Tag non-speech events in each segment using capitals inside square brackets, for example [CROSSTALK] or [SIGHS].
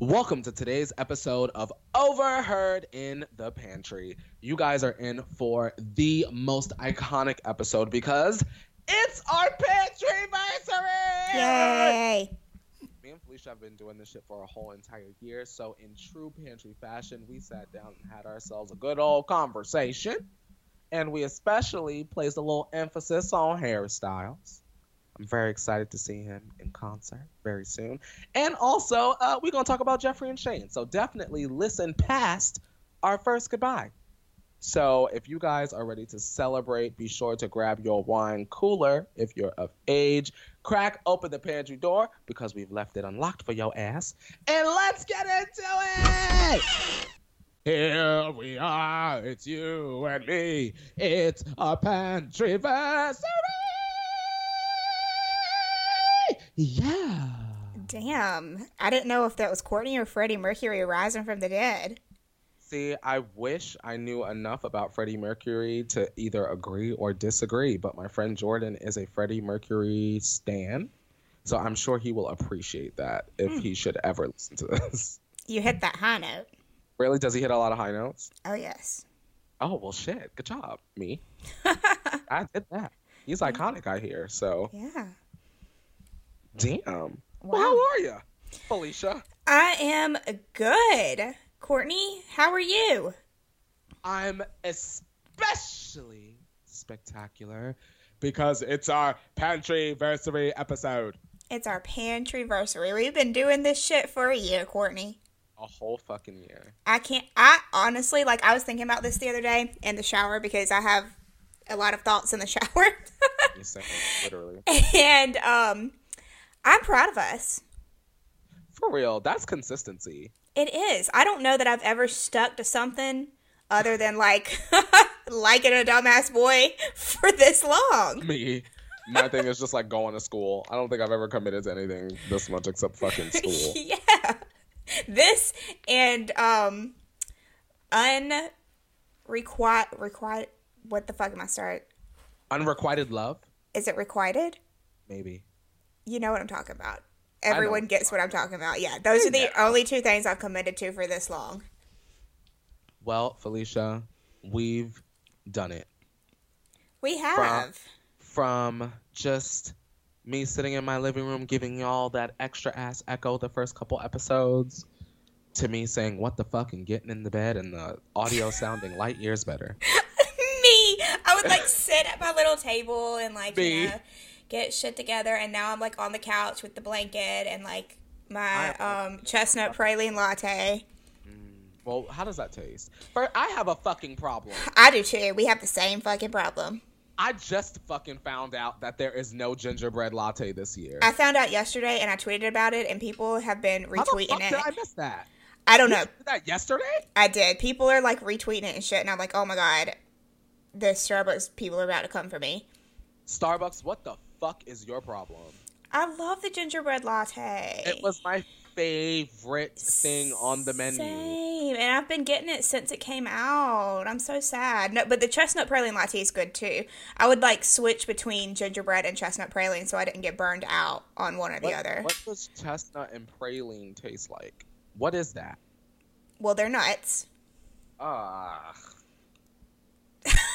Welcome to today's episode of Overheard in the Pantry. You guys are in for the most iconic episode because it's our pantry anniversary! Yay! Me and Felicia have been doing this shit for a whole entire year, so in true pantry fashion, we sat down and had ourselves a good old conversation. And we especially placed a little emphasis on hairstyles. I'm very excited to see him in concert very soon. And also, uh, we're going to talk about Jeffrey and Shane. So definitely listen past our first goodbye. So if you guys are ready to celebrate, be sure to grab your wine cooler if you're of age. Crack open the pantry door because we've left it unlocked for your ass. And let's get into it! Here we are, it's you and me. It's a pantry Yeah. Damn. I didn't know if that was Courtney or Freddie Mercury rising from the dead. See, I wish I knew enough about Freddie Mercury to either agree or disagree, but my friend Jordan is a Freddie Mercury stan. So I'm sure he will appreciate that if mm. he should ever listen to this. You hit that high note. Really? Does he hit a lot of high notes? Oh, yes. Oh, well, shit. Good job, me. [LAUGHS] I did that. He's iconic, I hear. So. Yeah. Damn. Wow. Well, how are you, Felicia? I am good. Courtney, how are you? I'm especially spectacular because it's our pantry versary episode. It's our pantry versary. We've been doing this shit for a year, Courtney. A whole fucking year. I can't. I honestly, like, I was thinking about this the other day in the shower because I have a lot of thoughts in the [LAUGHS] shower. literally. And um, I'm proud of us. For real, that's consistency. It is. I don't know that I've ever stuck to something other than like [LAUGHS] liking a dumbass boy for this long. Me. My thing is just like going to school. I don't think I've ever committed to anything this much except fucking [LAUGHS] school. yeah. This and um unrequited required what the fuck am I start? Unrequited love? Is it requited? Maybe. You know what I'm talking about. Everyone gets what I'm talking about. Yeah, those are the only two things I've committed to for this long. Well, Felicia, we've done it. We have. From, from just me sitting in my living room giving y'all that extra ass echo the first couple episodes to me saying what the fuck and getting in the bed and the audio [LAUGHS] sounding light years better. me, I would like sit at my little table and like me. You know, get shit together, and now I'm like on the couch with the blanket and like my um, chestnut praline latte. Mm, well, how does that taste? But I have a fucking problem. [LAUGHS] I do too. We have the same fucking problem. I just fucking found out that there is no gingerbread latte this year. I found out yesterday and I tweeted about it and people have been retweeting it. How the fuck it. Did I miss that? I don't you know. Did that yesterday? I did. People are like retweeting it and shit and I'm like, "Oh my god. The Starbucks people are about to come for me." Starbucks, what the fuck is your problem? I love the gingerbread latte. It was my favorite thing on the menu. Same, and I've been getting it since it came out. I'm so sad. No, but the chestnut praline latte is good too. I would like switch between gingerbread and chestnut praline so I didn't get burned out on one or what, the other. What does chestnut and praline taste like? What is that? Well, they're nuts. Ah. [LAUGHS]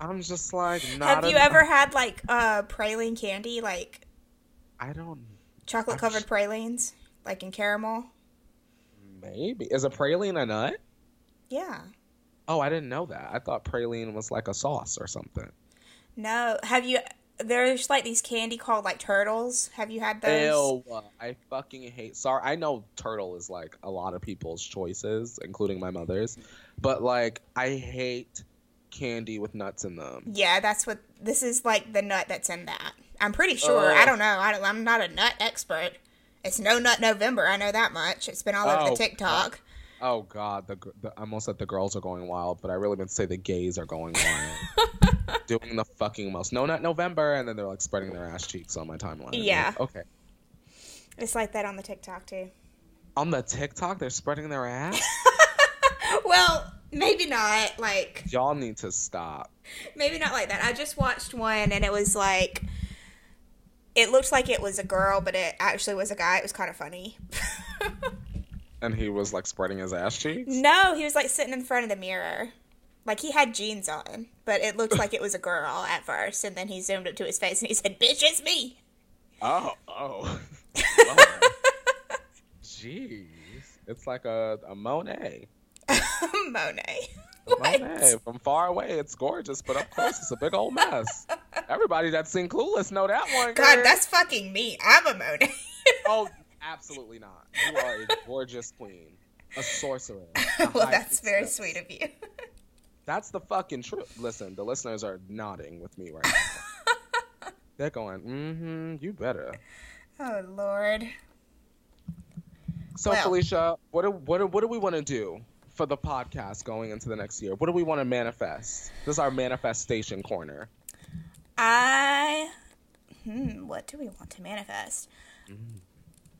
I'm just like not. Have you ever had like uh praline candy like I don't chocolate covered sh- pralines like in caramel? Maybe. Is a praline a nut? Yeah. Oh, I didn't know that. I thought praline was like a sauce or something. No. Have you there's like these candy called like turtles. Have you had those? Ew, I fucking hate. Sorry, I know turtle is like a lot of people's choices, including my mother's, but like I hate candy with nuts in them. Yeah, that's what this is like the nut that's in that. I'm pretty sure. Uh, I don't know. I don't, I'm not a nut expert. It's no nut November. I know that much. It's been all over oh, the TikTok. Oh God, the, the I almost said the girls are going wild, but I really meant to say the gays are going wild, [LAUGHS] doing the fucking most. No nut November, and then they're like spreading their ass cheeks on my timeline. Yeah. Like, okay. It's like that on the TikTok too. On the TikTok, they're spreading their ass. [LAUGHS] well, maybe not like y'all need to stop maybe not like that i just watched one and it was like it looked like it was a girl but it actually was a guy it was kind of funny [LAUGHS] and he was like spreading his ass cheeks. No, he was like sitting in front of the mirror. Like he had jeans on, but it looked like it was a girl at first, and then he zoomed up to his face and he said, "Bitch, it's me." Oh, oh. [LAUGHS] Jeez, it's like a, a Monet. [LAUGHS] Monet. [LAUGHS] Monet. From far away, it's gorgeous, but up close, it's a big old mess. [LAUGHS] Everybody that's seen Clueless know that one. God, that's fucking me. I'm a Monet. oh, absolutely not. You are a gorgeous queen, a sorcerer. A well, that's very sweet of you. That's the fucking truth. Listen, the listeners are nodding with me right now. They're going, mm-hmm, you better. Oh Lord. So well. Felicia, what do, what do, what do we want to do for the podcast going into the next year? What do we want to manifest? This is our manifestation corner. I hmm, what do we want to manifest? Mm.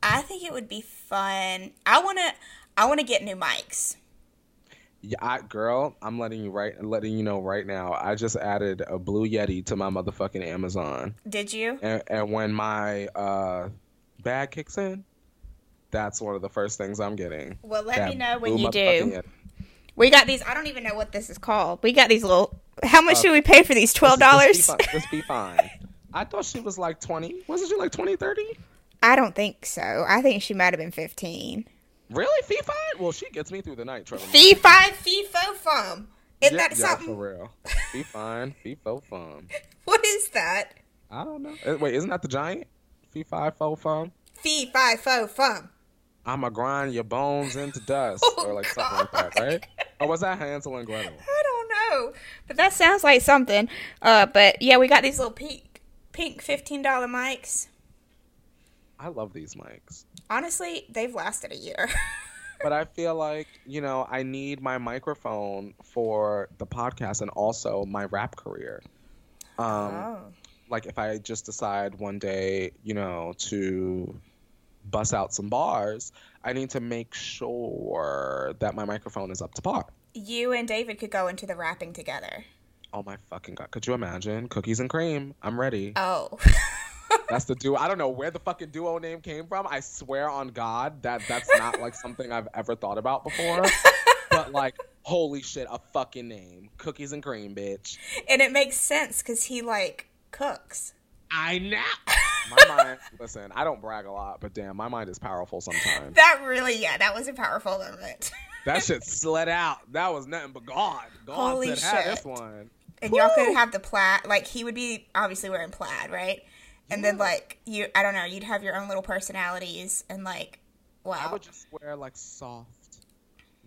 I think it would be fun. I want to I want to get new mics. Yeah, I, girl, I'm letting you right, letting you know right now. I just added a Blue Yeti to my motherfucking Amazon. Did you? And, and when my uh, bag kicks in, that's one of the first things I'm getting. Well, let me know when you do. We got these. I don't even know what this is called. We got these little. How much uh, should we pay for these? Twelve dollars. This be fine. I thought she was like twenty. Wasn't she like 20, 30? I don't think so. I think she might have been fifteen. Really? Fee five? Well, she gets me through the night, Trevor. Fee five, fee fo fum. Is yeah, that something? For real. Fee fine, fee fo fum. [LAUGHS] What is that? I don't know. Uh, wait, isn't that the giant? Fee five fo fum. Fee five fo fum. I'ma grind your bones into dust, [LAUGHS] oh, or like God. something like that, right? Or was that Hansel and Gretel? I don't know, but that sounds like something. Uh, but yeah, we got these little pink, pink fifteen dollar mics. I love these mics. Honestly, they've lasted a year. [LAUGHS] but I feel like, you know, I need my microphone for the podcast and also my rap career. Um, oh. Like, if I just decide one day, you know, to bust out some bars, I need to make sure that my microphone is up to par. You and David could go into the rapping together. Oh my fucking god. Could you imagine? Cookies and cream. I'm ready. Oh. [LAUGHS] that's the duo. I don't know where the fucking duo name came from. I swear on God that that's not like [LAUGHS] something I've ever thought about before. [LAUGHS] but like, holy shit, a fucking name. Cookies and cream, bitch. And it makes sense because he like cooks. I know. My mind. Listen, I don't brag a lot, but damn, my mind is powerful sometimes. That really, yeah, that was a powerful moment. that shit slid out. That was nothing but God. God Holy said, shit. this one. And Woo! y'all could have the plaid. Like he would be obviously wearing plaid, right? and then like you i don't know you'd have your own little personalities and like wow i would just wear like soft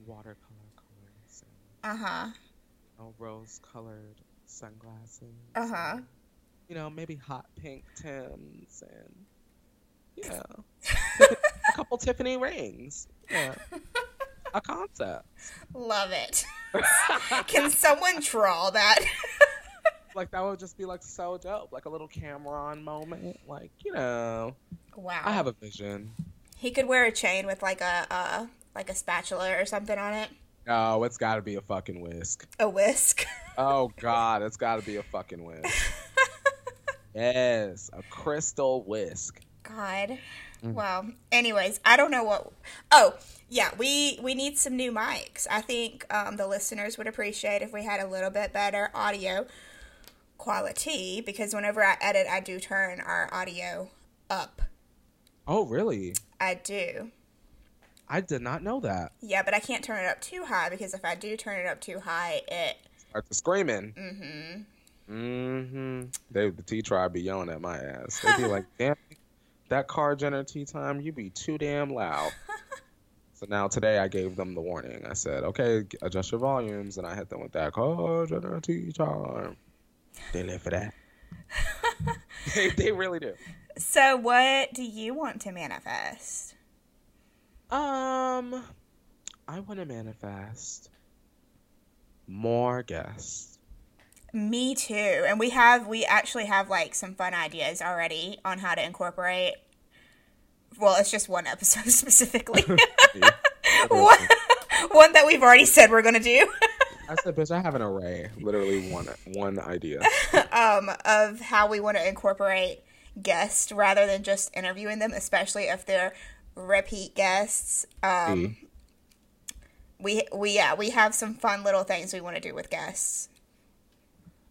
watercolor colors uh-huh no rose colored sunglasses uh-huh you know maybe hot pink tims and yeah [LAUGHS] a couple tiffany rings yeah [LAUGHS] a concept love it [LAUGHS] can someone draw that like that would just be like so dope, like a little Cameron moment. Like you know, wow. I have a vision. He could wear a chain with like a uh, like a spatula or something on it. Oh, it's got to be a fucking whisk. A whisk. oh God, it's got to be a fucking whisk. Yes, a crystal whisk. God. Mm. Well, anyways, I don't know what. Oh, yeah, we we need some new mics. I think um, the listeners would appreciate if we had a little bit better audio quality because whenever I edit, I do turn our audio up. Oh, really? I do. I did not know that. Yeah, but I can't turn it up too high because if I do turn it up too high, it starts screaming. Mm-hmm. Mm-hmm. They the T tribe be yelling at my ass. They'd be like, "Damn, that car Jenner tea time, you be too damn loud." [LAUGHS] so now today I gave them the warning. I said, "Okay, adjust your volumes," and I hit them with that car Jenner tea time. They live for that. [LAUGHS] they, they really do. So, what do you want to manifest? Um, I want to manifest more guests. Me too. And we have we actually have like some fun ideas already on how to incorporate well, it's just one episode [LAUGHS] specifically. [LAUGHS] one, [LAUGHS] one that we've already said we're going to do. I said, bitch, I have an array. Literally one one idea. um, of how we want to incorporate guests rather than just interviewing them, especially if they're repeat guests. Um, mm. we we yeah we have some fun little things we want to do with guests.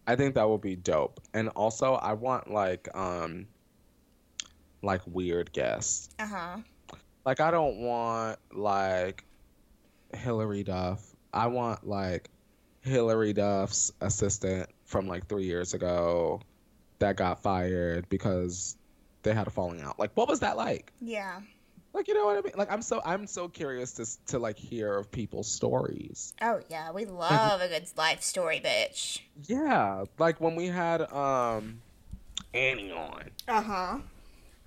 I think that would be dope, and also I want like um like weird guests. Uh huh. Like I don't want like Hilary Duff. I want like Hilary Duff's assistant from like three years ago that got fired because they had a falling out. Like, what was that like? Yeah. Like, you know what I mean? Like, I'm so I'm so curious to to like hear of people's stories. Oh yeah, we love like, a good life story, bitch. Yeah, like when we had um Annie on. Uh huh.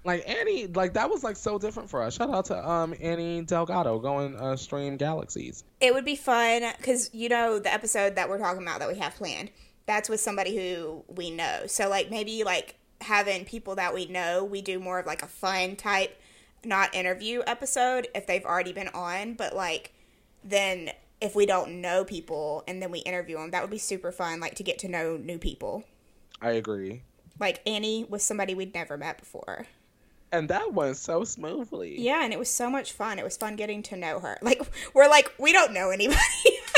Like Annie, like that was like so different for us. Shout out to um Annie Delgado going uh, stream galaxies. It would be fun because you know the episode that we're talking about that we have planned. That's with somebody who we know. So like maybe like having people that we know, we do more of like a fun type, not interview episode if they've already been on, but like then if we don't know people and then we interview them, that would be super fun. Like to get to know new people. I agree. Like Annie was somebody we'd never met before and that went so smoothly. Yeah, and it was so much fun. It was fun getting to know her. Like we're like we don't know anybody.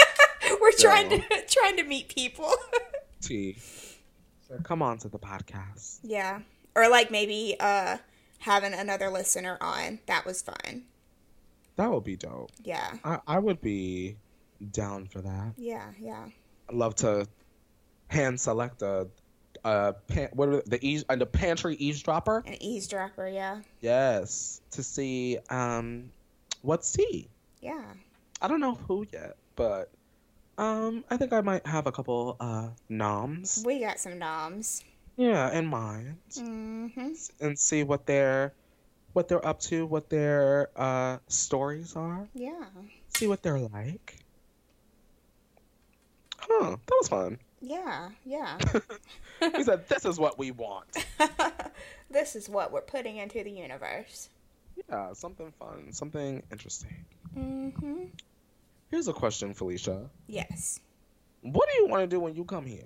[LAUGHS] we're trying to trying to meet people. T. So come on to the podcast. Yeah. Or like maybe uh having another listener on. That was fun. That would be dope. Yeah. I, I would be down for that. Yeah, yeah. I'd love to hand select a uh pan, what are the eaves and the pantry eavesdropper an eavesdropper yeah yes to see um what's tea yeah i don't know who yet but um i think i might have a couple uh noms we got some noms yeah in mind mm-hmm. and see what they're what they're up to what their uh stories are yeah see what they're like huh that was fun yeah, yeah. [LAUGHS] he said, "This is what we want. [LAUGHS] this is what we're putting into the universe." Yeah, something fun, something interesting. Mm-hmm. Here's a question, Felicia. Yes. What do you want to do when you come here?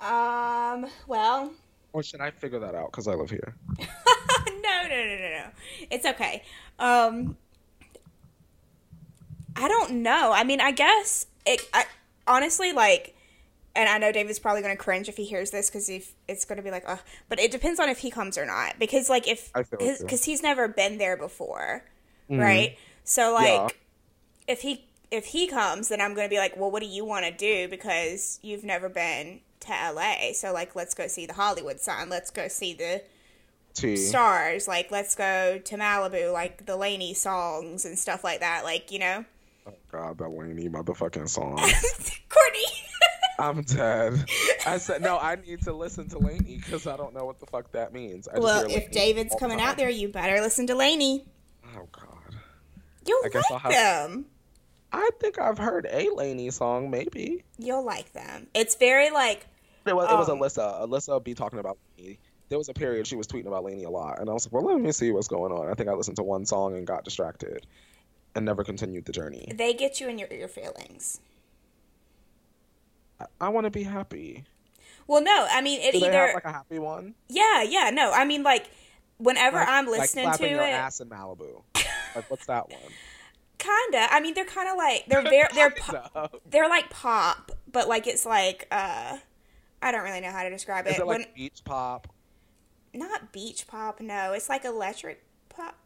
Um. Well. Or should I figure that out because I live here? [LAUGHS] no, no, no, no, no. It's okay. Um. I don't know. I mean, I guess it. I, honestly, like, and I know David's probably going to cringe if he hears this because if it's going to be like, oh, but it depends on if he comes or not. Because like if because he's never been there before, mm-hmm. right? So like, yeah. if he if he comes, then I'm going to be like, well, what do you want to do? Because you've never been to LA, so like, let's go see the Hollywood sign. Let's go see the T. stars. Like, let's go to Malibu, like the LANY songs and stuff like that. Like, you know. Oh God, that LANY motherfucking song. [LAUGHS] Courtney. [LAUGHS] I'm dead. I said no. I need to listen to LANY because I don't know what the fuck that means. I well, if David's coming out there, you better listen to LANY. Oh God. You'll I like have... them. I think I've heard a LANY song. Maybe you'll like them. It's very like. It was, um, it was Alyssa. Alyssa be talking about me. There was a period she was tweeting about LANY a lot, and I was like, well, let me see what's going on. I think I listened to one song and got distracted and never continued the journey. They get you in your your feelings. I, I want to be happy. Well, no, I mean it Do either have, like a happy one. Yeah, yeah, no, I mean like whenever like, I'm listening like to your it, ass in Malibu. like what's that one? [LAUGHS] Kinda. I mean, they're kind of like they're very they're po- [LAUGHS] they're like pop, but like it's like uh, I don't really know how to describe it. Is it like when, beach pop? Not beach pop. No, it's like electric pop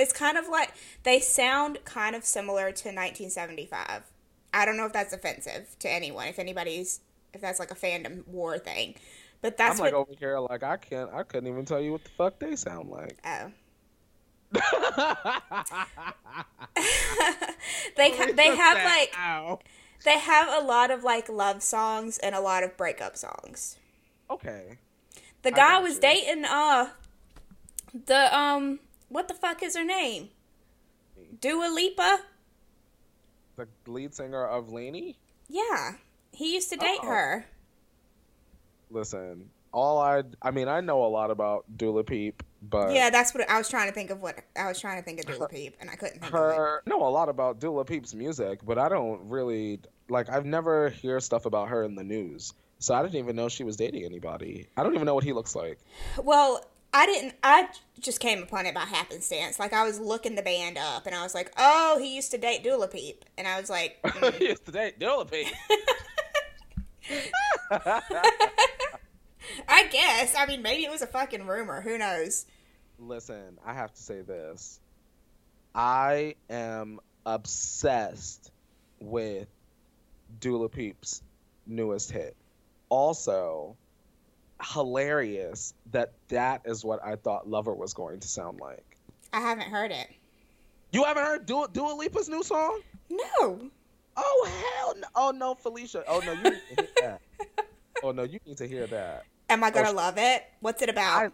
it's kind of like they sound kind of similar to 1975. I don't know if that's offensive to anyone. If anybody's if that's like a fandom war thing, but that's I'm like what, over here like I can't I couldn't even tell you what the fuck they sound like. Oh. [LAUGHS] they ha- they have like they have a lot of like love songs and a lot of breakup songs. Okay. The guy was you. dating uh the um what the fuck is her name? Dua Lipa? The lead singer of LANY? Yeah. He used to date Uh-oh. her. Listen, all I I mean, I know a lot about Dula Peep, but Yeah, that's what I was trying to think of what I was trying to think of Dula Peep and I couldn't think her, of it. know a lot about Dula Peep's music, but I don't really like I've never hear stuff about her in the news. So I didn't even know she was dating anybody. I don't even know what he looks like. Well, I didn't. I just came upon it by happenstance. Like I was looking the band up, and I was like, "Oh, he used to date Dula Peep," and I was like, [LAUGHS] mm. "He used to date Dula Peep." [LAUGHS] [LAUGHS] [LAUGHS] I guess. I mean, maybe it was a fucking rumor. Who knows? Listen, I have to say this. I am obsessed with Dula Peep's newest hit. Also, hilarious that that is what I thought Lover was going to sound like. I haven't heard it. You haven't heard Dua, Dua Lipa's new song? No. Oh hell no! Oh no, Felicia. Oh no, you need to hear that. [LAUGHS] oh no, you need to hear that. Am I gonna oh, love it? What's it about? I,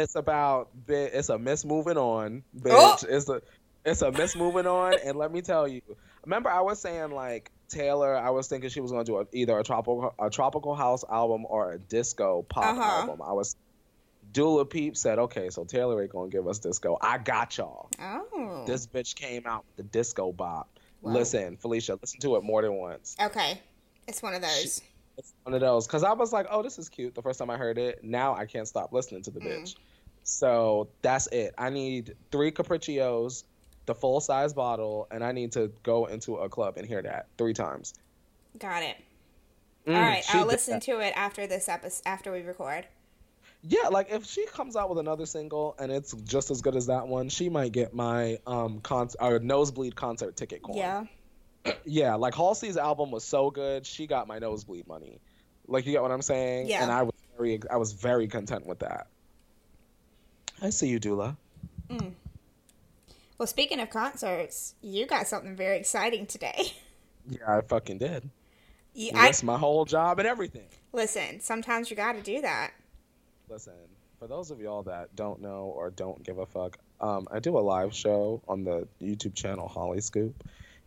it's about it's a miss moving on, bitch. Oh! It's a it's a miss moving on, [LAUGHS] and let me tell you. Remember, I was saying like Taylor. I was thinking she was going to do a, either a tropical a tropical house album or a disco pop uh-huh. album. I was. Dula Peep said, "Okay, so Taylor ain't gonna give us disco. I got y'all. Oh, this bitch came out with the disco bop. Whoa. Listen, Felicia, listen to it more than once. Okay, it's one of those. She, it's one of those because I was like, oh, this is cute the first time I heard it. Now I can't stop listening to the mm. bitch. So that's it. I need three Capriccios, the full size bottle, and I need to go into a club and hear that three times. Got it. Mm, All right, I'll listen to it after this episode after we record. Yeah, like if she comes out with another single and it's just as good as that one, she might get my um con- or nosebleed concert ticket coin. Yeah. Yeah, like Halsey's album was so good, she got my nosebleed money. Like you get what I'm saying? Yeah. And I was very I was very content with that. I see you, Dula. Mm. Well, speaking of concerts, you got something very exciting today. [LAUGHS] Yeah, I fucking did. You, That's I, my whole job and everything. Listen, sometimes you got to do that. Listen, for those of y'all that don't know or don't give a fuck, um, I do a live show on the YouTube channel Holly Scoop,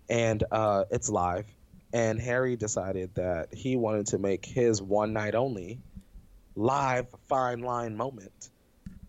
and uh, it's live. And Harry decided that he wanted to make his one night only live fine line moment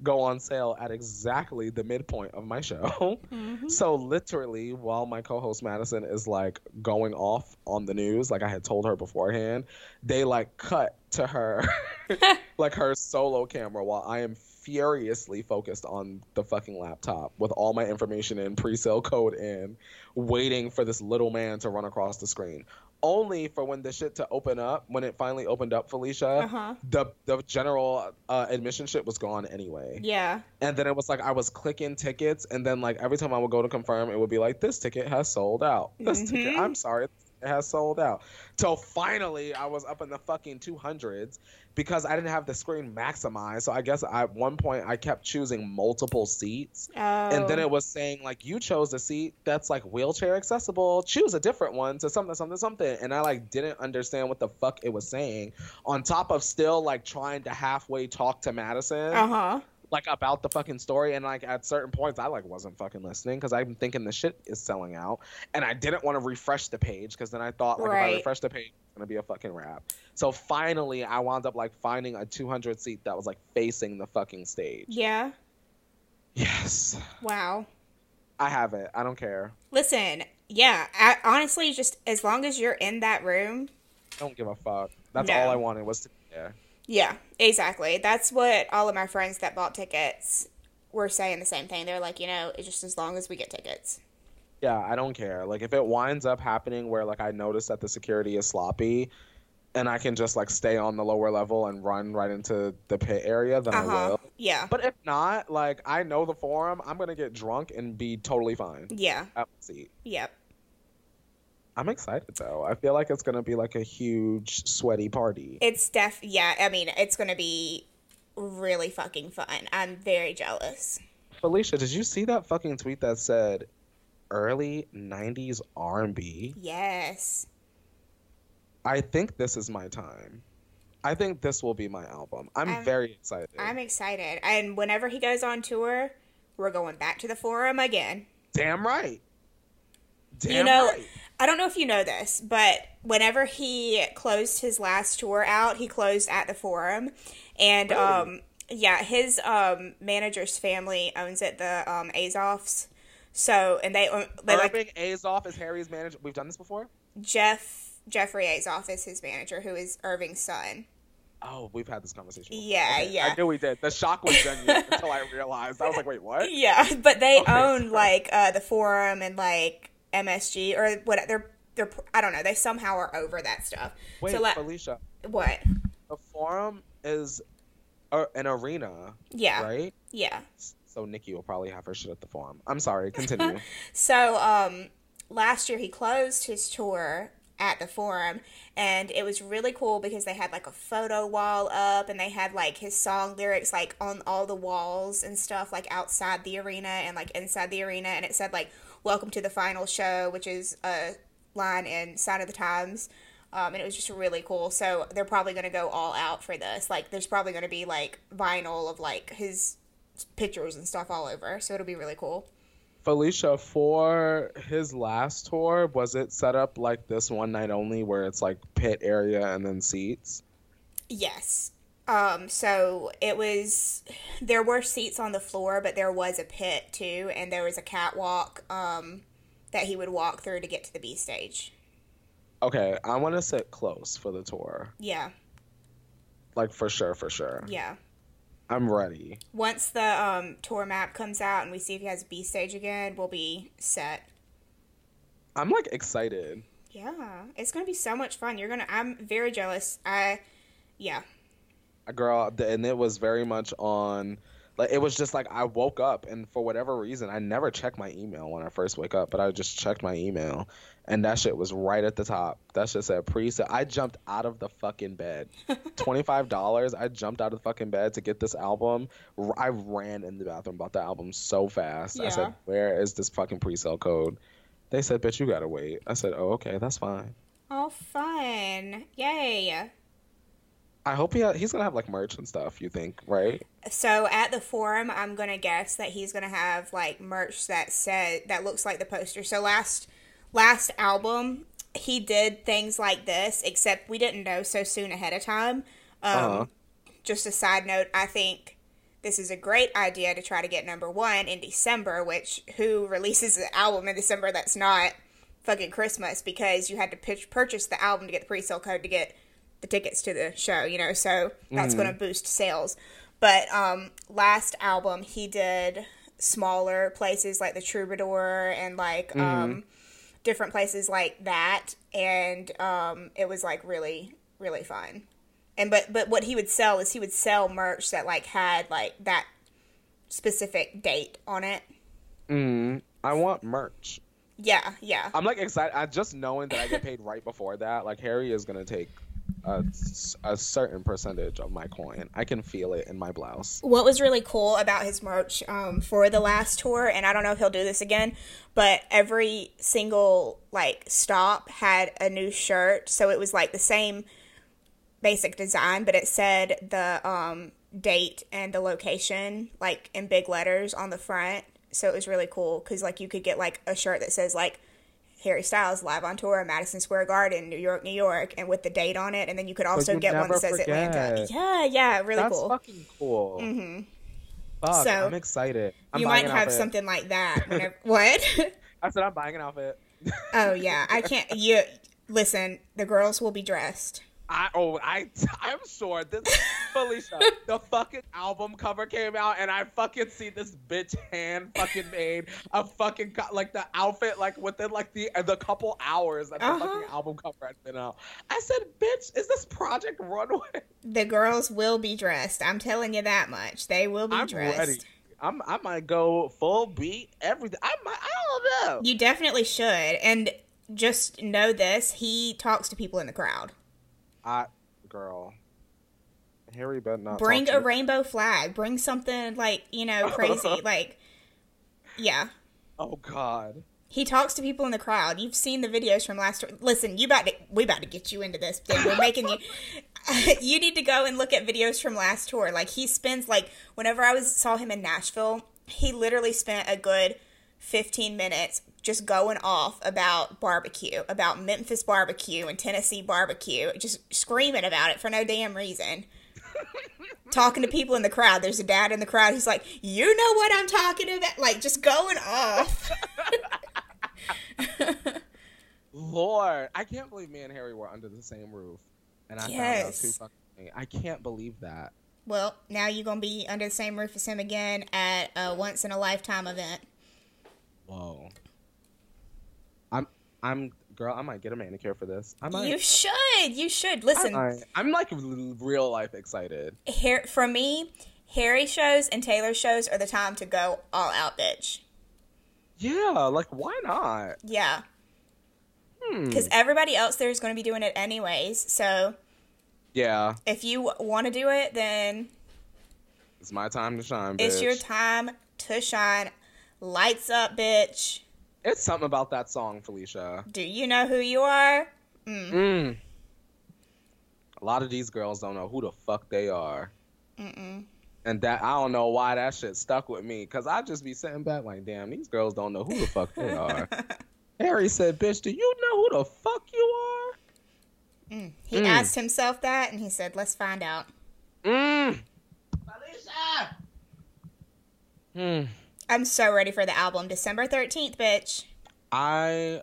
go on sale at exactly the midpoint of my show. Mm-hmm. [LAUGHS] So literally, while my co-host Madison is like going off on the news, like I had told her beforehand, they like cut to her, [LAUGHS] [LAUGHS] like her solo camera, while I am furiously focused on the fucking laptop with all my information in, pre-sale code in, waiting for this little man to run across the screen only for when the shit to open up when it finally opened up felicia uh-huh. the the general uh, admission shit was gone anyway yeah and then it was like i was clicking tickets and then like every time i would go to confirm it would be like this ticket has sold out this mm-hmm. ticket i'm sorry has sold out till finally i was up in the fucking 200s because I didn't have the screen maximized. So I guess at one point I kept choosing multiple seats. Oh. And then it was saying like you chose a seat that's like wheelchair accessible. Choose a different one to something something something. And I like didn't understand what the fuck it was saying. On top of still like trying to halfway talk to Madison. Uh-huh like about the fucking story and like at certain points i like wasn't fucking listening because i'm thinking the shit is selling out and i didn't want to refresh the page because then i thought like right. if i refresh the page it's gonna be a fucking wrap. So finally i wound up like finding a 200 seat that was like facing the fucking stage. Yeah? Yes. Wow. I have it. I don't care. Listen yeah I, honestly just as long as you're in that room I don't give a fuck. That's no. all i wanted was to be there yeah, exactly. That's what all of my friends that bought tickets were saying the same thing. They're like, you know, it's just as long as we get tickets. Yeah, I don't care. Like if it winds up happening where like I notice that the security is sloppy and I can just like stay on the lower level and run right into the pit area, then uh-huh. I will. Yeah. But if not, like I know the forum, I'm gonna get drunk and be totally fine. Yeah. At seat. Yep. I'm excited though. I feel like it's gonna be like a huge sweaty party. It's def yeah, I mean it's gonna be really fucking fun. I'm very jealous. Felicia, did you see that fucking tweet that said early nineties R and B? Yes. I think this is my time. I think this will be my album. I'm, I'm very excited. I'm excited. And whenever he goes on tour, we're going back to the forum again. Damn right. Damn you know, right. I don't know if you know this, but whenever he closed his last tour out, he closed at the Forum, and really? um, yeah, his um manager's family owns it, the um Azoffs. So and they they Irving like Azoff is Harry's manager. We've done this before. Jeff Jeffrey Azoff is his manager, who is Irving's son. Oh, we've had this conversation. Before. Yeah, okay. yeah. I knew we did. The shock was genuine [LAUGHS] until I realized. I was like, wait, what? Yeah, but they okay, own like uh, the forum and like MSG or what? They're they're I don't know. They somehow are over that stuff. Wait, so, Felicia. What? The forum is a, an arena. Yeah. Right. Yeah. So Nikki will probably have her shit at the forum. I'm sorry. [LAUGHS] Continue. so um, last year he closed his tour at the forum and it was really cool because they had like a photo wall up and they had like his song lyrics like on all the walls and stuff like outside the arena and like inside the arena and it said like welcome to the final show which is a line in sign of the times. Um, and it was just really cool. So they're probably going to go all out for this. Like there's probably going to be like vinyl of like his pictures and stuff all over. So it'll be really cool. Felicia, for his last tour, was it set up like this one night only where it's like pit area and then seats? Yes. Um, so it was there were seats on the floor, but there was a pit too, and there was a catwalk um, that he would walk through to get to the B stage. Okay, I want to sit close for the tour. Yeah. Like for sure, for sure. Yeah. I'm ready. Once the um, tour map comes out and we see if he has B stage again, we'll be set. I'm like excited. Yeah, it's gonna be so much fun. You're gonna. I'm very jealous. I, yeah. Girl, and it was very much on. Like it was just like I woke up and for whatever reason I never checked my email when I first wake up, but I just checked my email and that shit was right at the top. That shit said pre-sale. I jumped out of the fucking bed. [LAUGHS] Twenty five dollars. I jumped out of the fucking bed to get this album. I ran in the bathroom, bought the album so fast. Yeah. I said, "Where is this fucking pre-sale code?" They said, "Bitch, you gotta wait." I said, "Oh, okay, that's fine." Oh, fun! Yay! I hope he ha- he's gonna have like merch and stuff. You think, right? So at the forum, I'm gonna guess that he's gonna have like merch that said that looks like the poster. So last last album, he did things like this, except we didn't know so soon ahead of time. Um, uh-huh. Just a side note, I think this is a great idea to try to get number one in December, which who releases an album in December that's not fucking Christmas because you had to pitch, purchase the album to get the pre sale code to get the tickets to the show, you know, so that's mm-hmm. going to boost sales. But um, last album, he did smaller places like the Troubadour and like mm-hmm. um, different places like that, and um, it was like really really fun. And but but what he would sell is he would sell merch that like had like that specific date on it. Mm, I want merch. Yeah, yeah. I'm like excited. I just knowing that I get paid right before that. Like Harry is gonna take a, a certain percentage of my coin. I can feel it in my blouse. What was really cool about his merch um, for the last tour, and I don't know if he'll do this again, but every single like stop had a new shirt, so it was like the same basic design, but it said the um, date and the location like in big letters on the front. So it was really cool because like you could get like a shirt that says like Harry Styles live on tour, at Madison Square Garden, New York, New York, and with the date on it. And then you could also get one that says forget. Atlanta. Yeah, yeah, really That's cool. Fucking cool. Mm-hmm. Fuck, so I'm excited. I'm you might have something like that. [LAUGHS] Whenever, what? [LAUGHS] I said I'm buying an outfit. oh yeah, I can't. You listen. The girls will be dressed. I oh I [LAUGHS] I'm sure this Felicia the fucking album cover came out and I fucking see this bitch hand fucking made a fucking like the outfit like within like the the couple hours that the uh-huh. fucking album cover had been out. I said, bitch, is this Project Runway? The girls will be dressed. I'm telling you that much. They will be I'm dressed. Ready. I'm I might go full beat everything. I might I don't know. You definitely should and just know this. He talks to people in the crowd. I girl. Harry better not bring a rainbow flag. Bring something like you know [LAUGHS] crazy. like, yeah. Oh God. He talks to people in the crowd. You've seen the videos from last. Listen, you about to we about to get you into this. Thing. We're making you. [LAUGHS] you need to go and look at videos from last tour. Like he spends like whenever I was saw him in Nashville, he literally spent a good 15 minutes just going off about barbecue, about Memphis barbecue and Tennessee barbecue, just screaming about it for no damn reason. [LAUGHS] talking to people in the crowd. There's a dad in the crowd. He's like, "You know what I'm talking about?" Like just going off. [LAUGHS] Lord, I can't believe me and Harry were under the same roof, and I yes. found out two fucking I can't believe that. Well, now you're gonna be under the same roof as him again at a once in a lifetime event. Whoa. I'm girl. I might get a manicure for this. I might. You should. You should listen. I, am like real life excited. Here for me, Harry shows and Taylor shows are the time to go all out, bitch. Yeah, like why not? Yeah. Because hmm. everybody else there is going to be doing it anyways. So. Yeah. If you want to do it, then. It's my time to shine. Bitch. It's your time to shine. Lights up, bitch. It's something about that song, Felicia. Do you know who you are? Mm. mm. A lot of these girls don't know who the fuck they are. Mm-mm. And that I don't know why that shit stuck with me, cause I just be sitting back like, damn, these girls don't know who the fuck they [LAUGHS] are. Harry said, "Bitch, do you know who the fuck you are?" Mm. He mm. asked himself that, and he said, "Let's find out." Mm. Felicia. Hmm. I'm so ready for the album, December thirteenth, bitch. I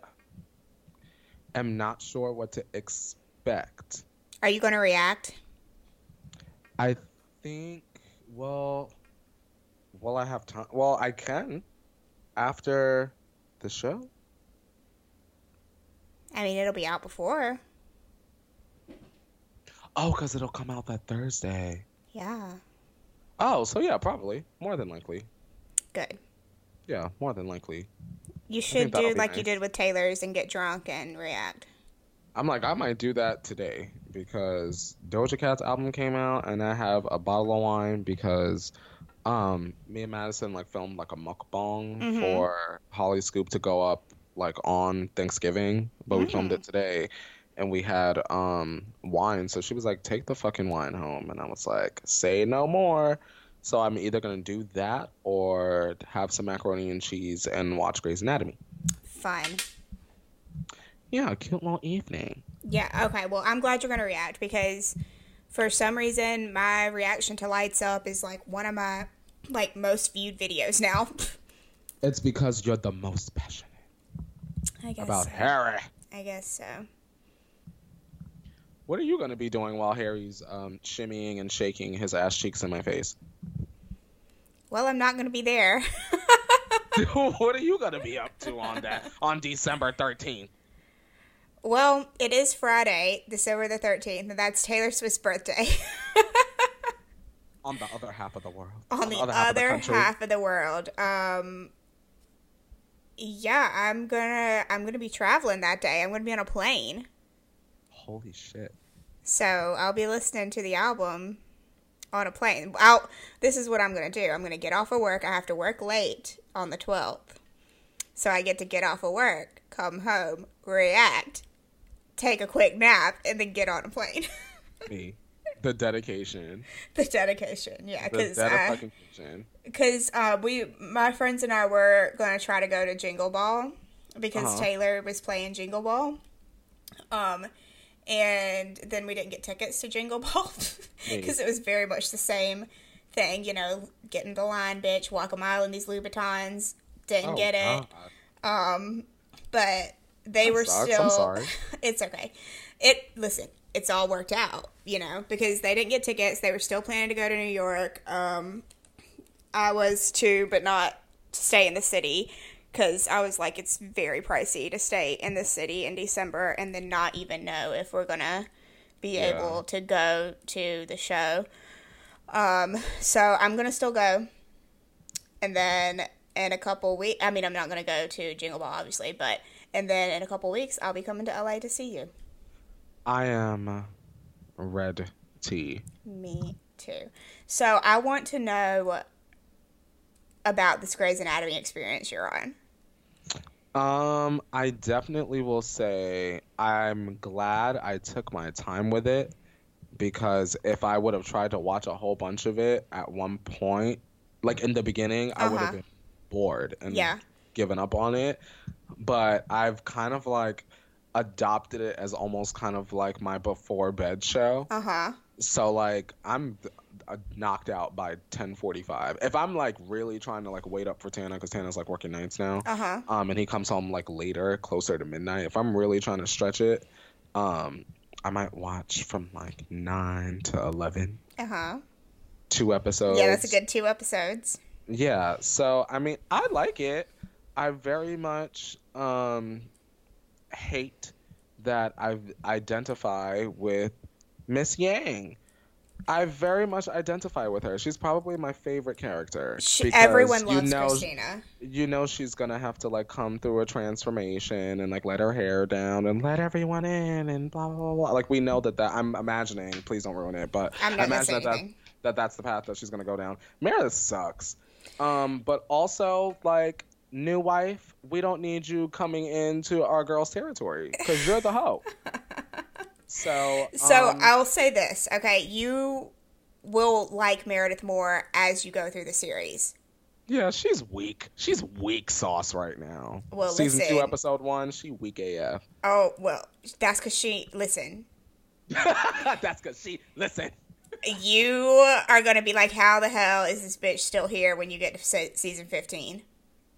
am not sure what to expect. Are you going to react? I think. Well, well, I have time. Well, I can after the show. I mean, it'll be out before. Oh, because it'll come out that Thursday. Yeah. Oh, so yeah, probably. More than likely. Good. Yeah, more than likely. You should do like nice. you did with Taylor's and get drunk and react. I'm like, I might do that today because Doja Cat's album came out and I have a bottle of wine because um, me and Madison like filmed like a mukbang mm-hmm. for Holly Scoop to go up like on Thanksgiving, but mm. we filmed it mm. today and we had um wine. So she was like, "Take the fucking wine home," and I was like, "Say no more." So I'm either gonna do that or have some macaroni and cheese and watch Grey's Anatomy. Fine. Yeah, a cute little evening. Yeah. Okay. Well, I'm glad you're gonna react because for some reason my reaction to Lights Up is like one of my like most viewed videos now. [LAUGHS] it's because you're the most passionate. I guess about so. Harry. I guess so. What are you going to be doing while Harry's um, shimmying and shaking his ass cheeks in my face? Well, I'm not going to be there. [LAUGHS] [LAUGHS] what are you going to be up to on that on December 13th? Well, it is Friday, December the 13th, and that's Taylor Swift's birthday. on the other half of the world. On, on the, the, other, half, other of, the half of the world. Um, yeah, I'm gonna I'm gonna be traveling that day. I'm gonna be on a plane. Holy shit. So I'll be listening to the album on a plane. I'll, this is what I'm gonna do. I'm gonna get off of work. I have to work late on the 12th. So I get to get off of work, come home, react, take a quick nap, and then get on a plane. [LAUGHS] Me. The dedication. The dedication, yeah. Because because uh, we, my friends and I were going to try to go to Jingle Ball because uh-huh. Taylor was playing Jingle Ball. Um, and then we didn't get tickets to Jingle Ball [LAUGHS] because it was very much the same thing. You know, get in the line, bitch, walk a mile in these Louboutins. Didn't oh, get it. God. Um, but they were sorry. still. I'm sorry. it's okay. It listen. It's all worked out, you know, because they didn't get tickets. They were still planning to go to New York. Um, I was too, but not to stay in the city because I was like, it's very pricey to stay in the city in December and then not even know if we're gonna be yeah. able to go to the show. Um, so I'm gonna still go, and then in a couple weeks, I mean, I'm not gonna go to Jingle Ball, obviously, but and then in a couple weeks, I'll be coming to LA to see you. I am red tea. Me too. So I want to know about this Grey's Anatomy experience you're on. Um, I definitely will say I'm glad I took my time with it because if I would have tried to watch a whole bunch of it at one point, like in the beginning, uh-huh. I would have been bored and yeah. given up on it. But I've kind of like adopted it as almost kind of like my before bed show. Uh huh. So like I'm knocked out by 10:45. If I'm like really trying to like wait up for Tana because Tana's like working nights now, uh-huh. um, and he comes home like later, closer to midnight. If I'm really trying to stretch it, um, I might watch from like nine to eleven. Uh huh. Two episodes. Yeah, that's a good two episodes. Yeah, so I mean, I like it. I very much um hate that I identify with Miss Yang. I very much identify with her. She's probably my favorite character. She, everyone loves you know, Cristina. You know she's gonna have to like come through a transformation and like let her hair down and let everyone in and blah blah blah. Like we know that that I'm imagining. Please don't ruin it, but I'm not I imagine that, that that that's the path that she's gonna go down. Meredith sucks, um, but also like new wife, we don't need you coming into our girls' territory because you're the hoe. [LAUGHS] So, so um, I'll say this, okay? You will like Meredith more as you go through the series. Yeah, she's weak. She's weak sauce right now. Well, season listen. two, episode one, she weak AF. Oh well, that's because she listen. [LAUGHS] that's because she listen. You are gonna be like, how the hell is this bitch still here when you get to se- season fifteen?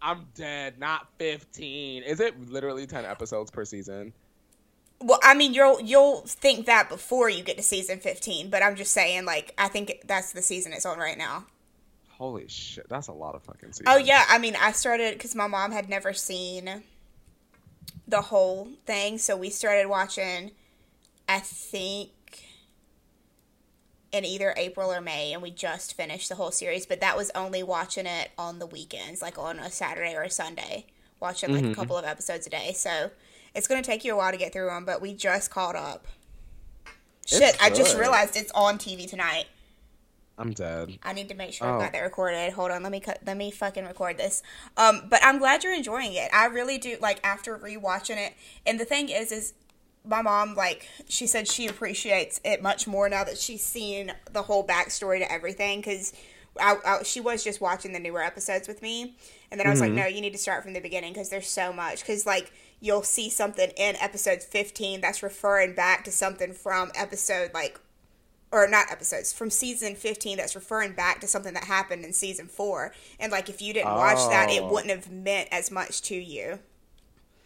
I'm dead. Not fifteen. Is it literally ten episodes per season? Well, I mean, you'll you'll think that before you get to season fifteen, but I'm just saying, like, I think that's the season it's on right now. Holy shit, that's a lot of fucking seasons. Oh yeah, I mean, I started because my mom had never seen the whole thing, so we started watching. I think in either April or May, and we just finished the whole series. But that was only watching it on the weekends, like on a Saturday or a Sunday, watching like Mhm. a couple of episodes a day. So it's gonna take you a while to get through them, but we just caught up. It's Shit, I just realized it's on TV tonight. I'm dead. I need to make sure Oh. I've got that recorded. Hold on, let me cut. Let me fucking record this. Um, but I'm glad you're enjoying it. I really do. Like after rewatching it, and the thing is, is my mom like she said she appreciates it much more now that she's seen the whole backstory to everything because. I, I, she was just watching the newer episodes with me, and then I was like, Mhm. "No, you need to start from the beginning because there's so much." Because like you'll see something in episode 15 that's referring back to something from episode like or not episodes from season 15 that's referring back to something that happened in season 4 and like if you didn't watch that it Oh. wouldn't have meant as much to you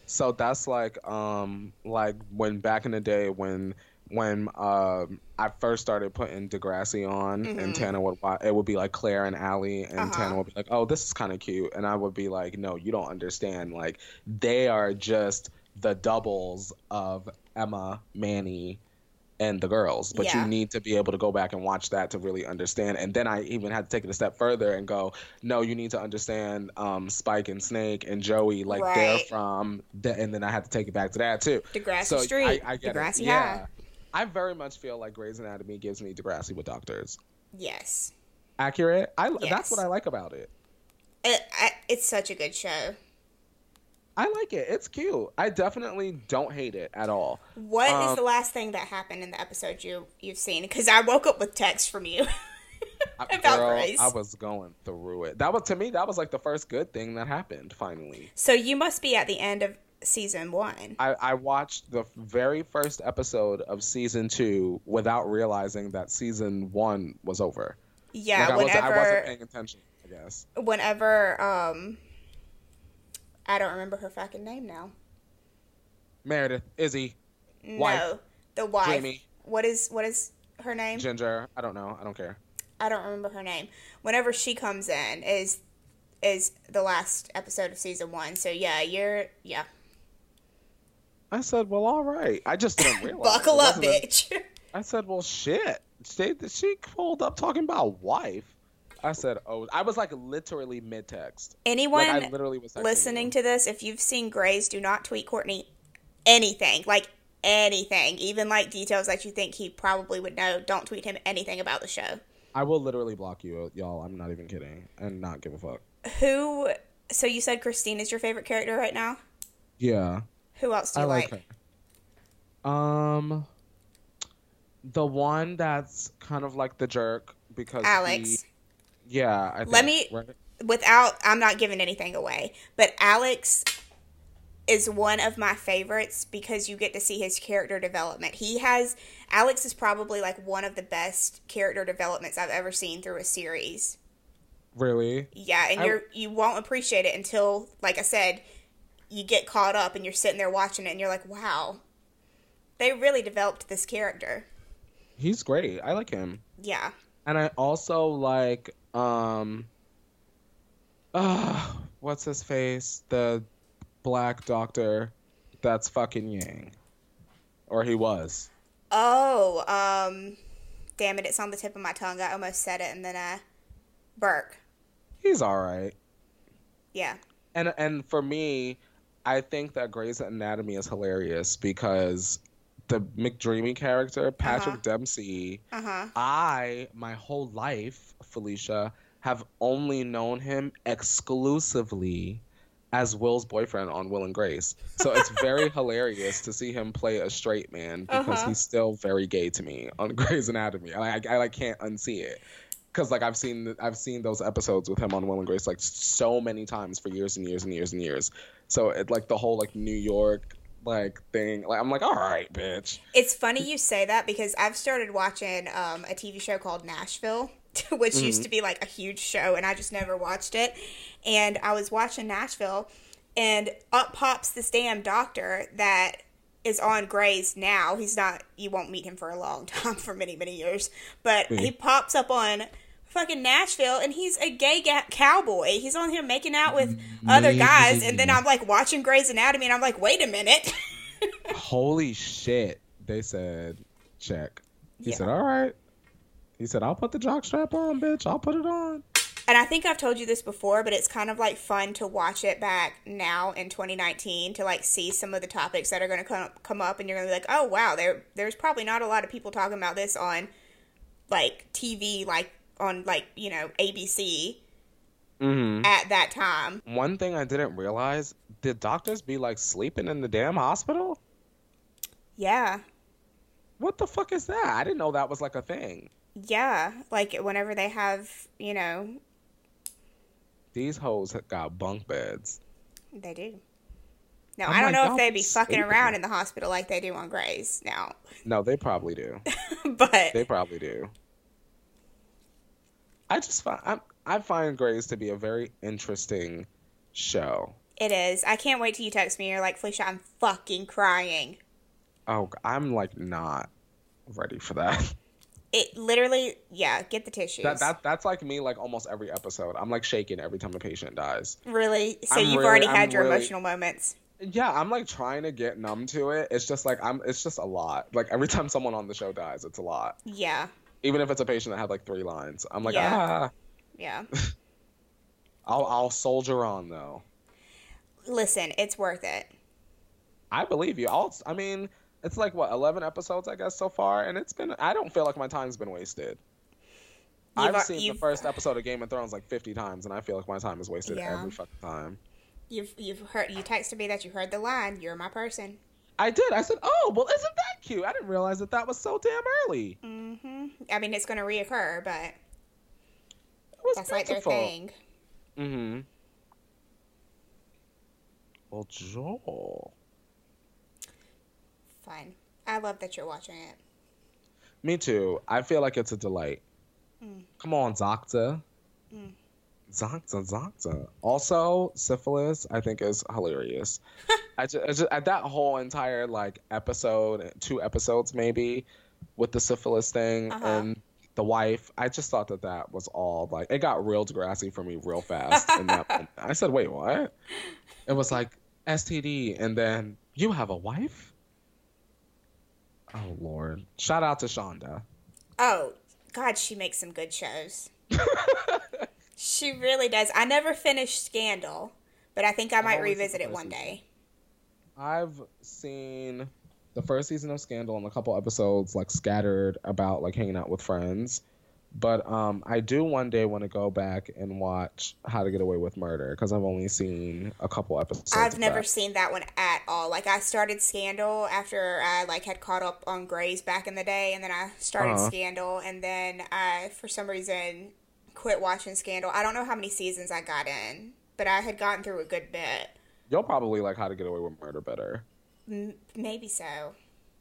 So that's like um like when back in the day when when um I first started putting Degrassi on and Mhm. Tana would watch, it would be like Clare and Alli and Uh-huh. Tana would be like, "Oh, this is kind of cute." And I would be like, "No, you don't understand. Like they are just the doubles of Emma, Manny, and the girls, but Yeah. you need to be able to go back and watch that to really understand. And then I even had to take it a step further and go, no, you need to understand um, Spike and Snake and Joey, like they're from, the, and then I had to take it back to that too. Degrassi So Street I, I Degrassi it. High Yeah, I very much feel like Grey's Anatomy gives me Degrassi with doctors. yes Accurate. I Yes. that's what I like about it. it, I, it's such a good show I like it. It's cute. I definitely don't hate it at all. What is Um, the last thing that happened in the episode you you've seen because i woke up with text from you [LAUGHS] About girl, Grace. I was going through it. That was to me. That was like the first good thing that happened. Finally, so you must be at the end of season one I, I watched the very first episode of season two without realizing that season one was over. yeah like, I wasn't, whenever I wasn't paying attention. I guess. whenever um I don't remember her fucking name now. Meredith, Izzie, No, Wife. the wife. Jamie. What is what is her name? Ginger. I don't know. I don't care. I don't remember her name. Whenever she comes in is is the last episode of season one. So yeah, you're yeah. I said, well, all right. I just didn't [LAUGHS] realize. Buckle up, bitch. [LAUGHS] I said, well, shit. She, she pulled up talking about wife. I said, oh, I was like literally mid text. Anyone Like I literally was listening to this, if you've seen Grey's, do not tweet Courtney anything. Like anything. Even like details that you think he probably would know. Don't tweet him anything about the show. I will literally block you, y'all. I'm not even kidding, and not give a fuck. Who so you said Christine is your favorite character right now? Yeah, Who else do I you like like? Um, the one that's kind of like the jerk because Alex. he- yeah, I think, Let me- right? without I'm not giving anything away, but Alex is one of my favorites because you get to see his character development. He has Alex is probably like one of the best character developments I've ever seen through a series. really. Yeah, and I- you're you won't appreciate it until like I said, you get caught up and you're sitting there watching it and you're like, "Wow. They really developed this character. He's great. I like him. Yeah. And I also like um uh what's his face? The black doctor that's fucking Yang. Or he was. Oh, um damn it, it's on the tip of my tongue. I almost said it and then uh Burke. He's alright. Yeah. And and for me, I think that Grey's Anatomy is hilarious because the McDreamy character, Patrick Uh-huh. Dempsey, Uh-huh. I, my whole life, Felicia, have only known him exclusively as Will's boyfriend on Will and Grace. So it's very [LAUGHS] hilarious to see him play a straight man because Uh-huh. he's still very gay to me on [LAUGHS] Grey's Anatomy. I, I, I like can't unsee it. Cause like I've seen I've seen those episodes with him on Will and Grace like so many times for years and years and years and years. So it like the whole like New York like thing like I'm like all right bitch It's funny you say that because I've started watching um, a TV show called Nashville, [LAUGHS] which Mm-hmm. used to be like a huge show, and I just never watched it. And I was watching Nashville, and up pops this damn doctor that is on Grey's now. He's not, you won't meet him for a long [LAUGHS] time, for many, many years. But he pops up on fucking Nashville, and he's a gay ga- cowboy. He's on here making out with mm-hmm. other guys, and then I'm like watching Grey's Anatomy, and I'm like, wait a minute. [LAUGHS] Holy shit. They said, check. He Yeah. said, all right. He said, I'll put the jockstrap on, bitch. I'll put it on. and I think I've told you this before, but it's kind of like fun to watch it back now in 2019 to like see some of the topics that are going to come come up, and you're going to be like, oh wow, there there's probably not a lot of people talking about this on like TV, like on like you know ABC Mm-hmm. at that time. One thing I didn't realize did doctors be like sleeping in the damn hospital? Yeah, What the fuck is that? I didn't know that was like a thing. yeah, like whenever they have you know These hoes have got bunk beds. they do. Now I'm I don't like, know if they'd be fucking around in the hospital like they do on Grey's now, No, they probably do. [LAUGHS] but They probably do. I just find I'm, I find Grey's to be a very interesting show. it is. I can't wait till you text me. You're like, Felicia, I'm fucking crying. Oh, I'm like not ready for that. It literally, yeah. Get the tissues. That that that's like me like almost every episode. I'm like shaking every time a patient dies. really. So I'm you've really- already I'm had your really- emotional moments. Yeah, I'm like trying to get numb to it. It's just like I'm it's just a lot. Like every [LAUGHS] time someone on the show dies, it's a lot. Yeah, Even if it's a patient that had like three lines. I'm like, Yeah. ah yeah. [LAUGHS] I'll I'll soldier on though. Listen, it's worth it. I believe you. I'll I mean, it's like what, eleven episodes I guess so far, and it's been I don't feel like my time's been wasted. You've, I've seen the first episode of Game of Thrones like 50 times, and I feel like my time is wasted Yeah. every fucking time. you've you've heard. You texted me that you heard the line. You're my person. I did. I said, "Oh, well, isn't that cute?" I didn't realize that that was so damn early. Mm-hmm. I mean, it's gonna reoccur, but It was that's like their thing. Mm-hmm. Well, Joel. Fine. I love that you're watching it. Me too. I feel like it's a delight. Mm. Come on, Zocta. Mm. Zocta, Zocta. Also, syphilis, I think, is hilarious. [LAUGHS] I just, I just, at that whole entire like episode, two episodes maybe, with the syphilis thing Uh-huh. and the wife, I just thought that that was all like it got real Degrassi for me real fast. in that. [LAUGHS] I said, "Wait, what?" It was like STD, and then you have a wife. Oh Lord! Shout out to Shonda. Oh God, she makes some good shows. [LAUGHS] she really does. I never finished Scandal, but I think I might only seen the revisit it one season. day. I've seen the first season of Scandal and a couple episodes like scattered about like hanging out with friends. But um, I do one day want to go back and watch How to Get Away with Murder because I've only seen a couple episodes. I've never that. seen that one at all. Like I started Scandal after I like had caught up on Grey's back in the day, and then I started Uh-huh. Scandal, and then I for some reason quit watching Scandal. I don't know how many seasons I got in, but I had gotten through a good bit. You'll probably like How to Get Away with Murder better. M- maybe so.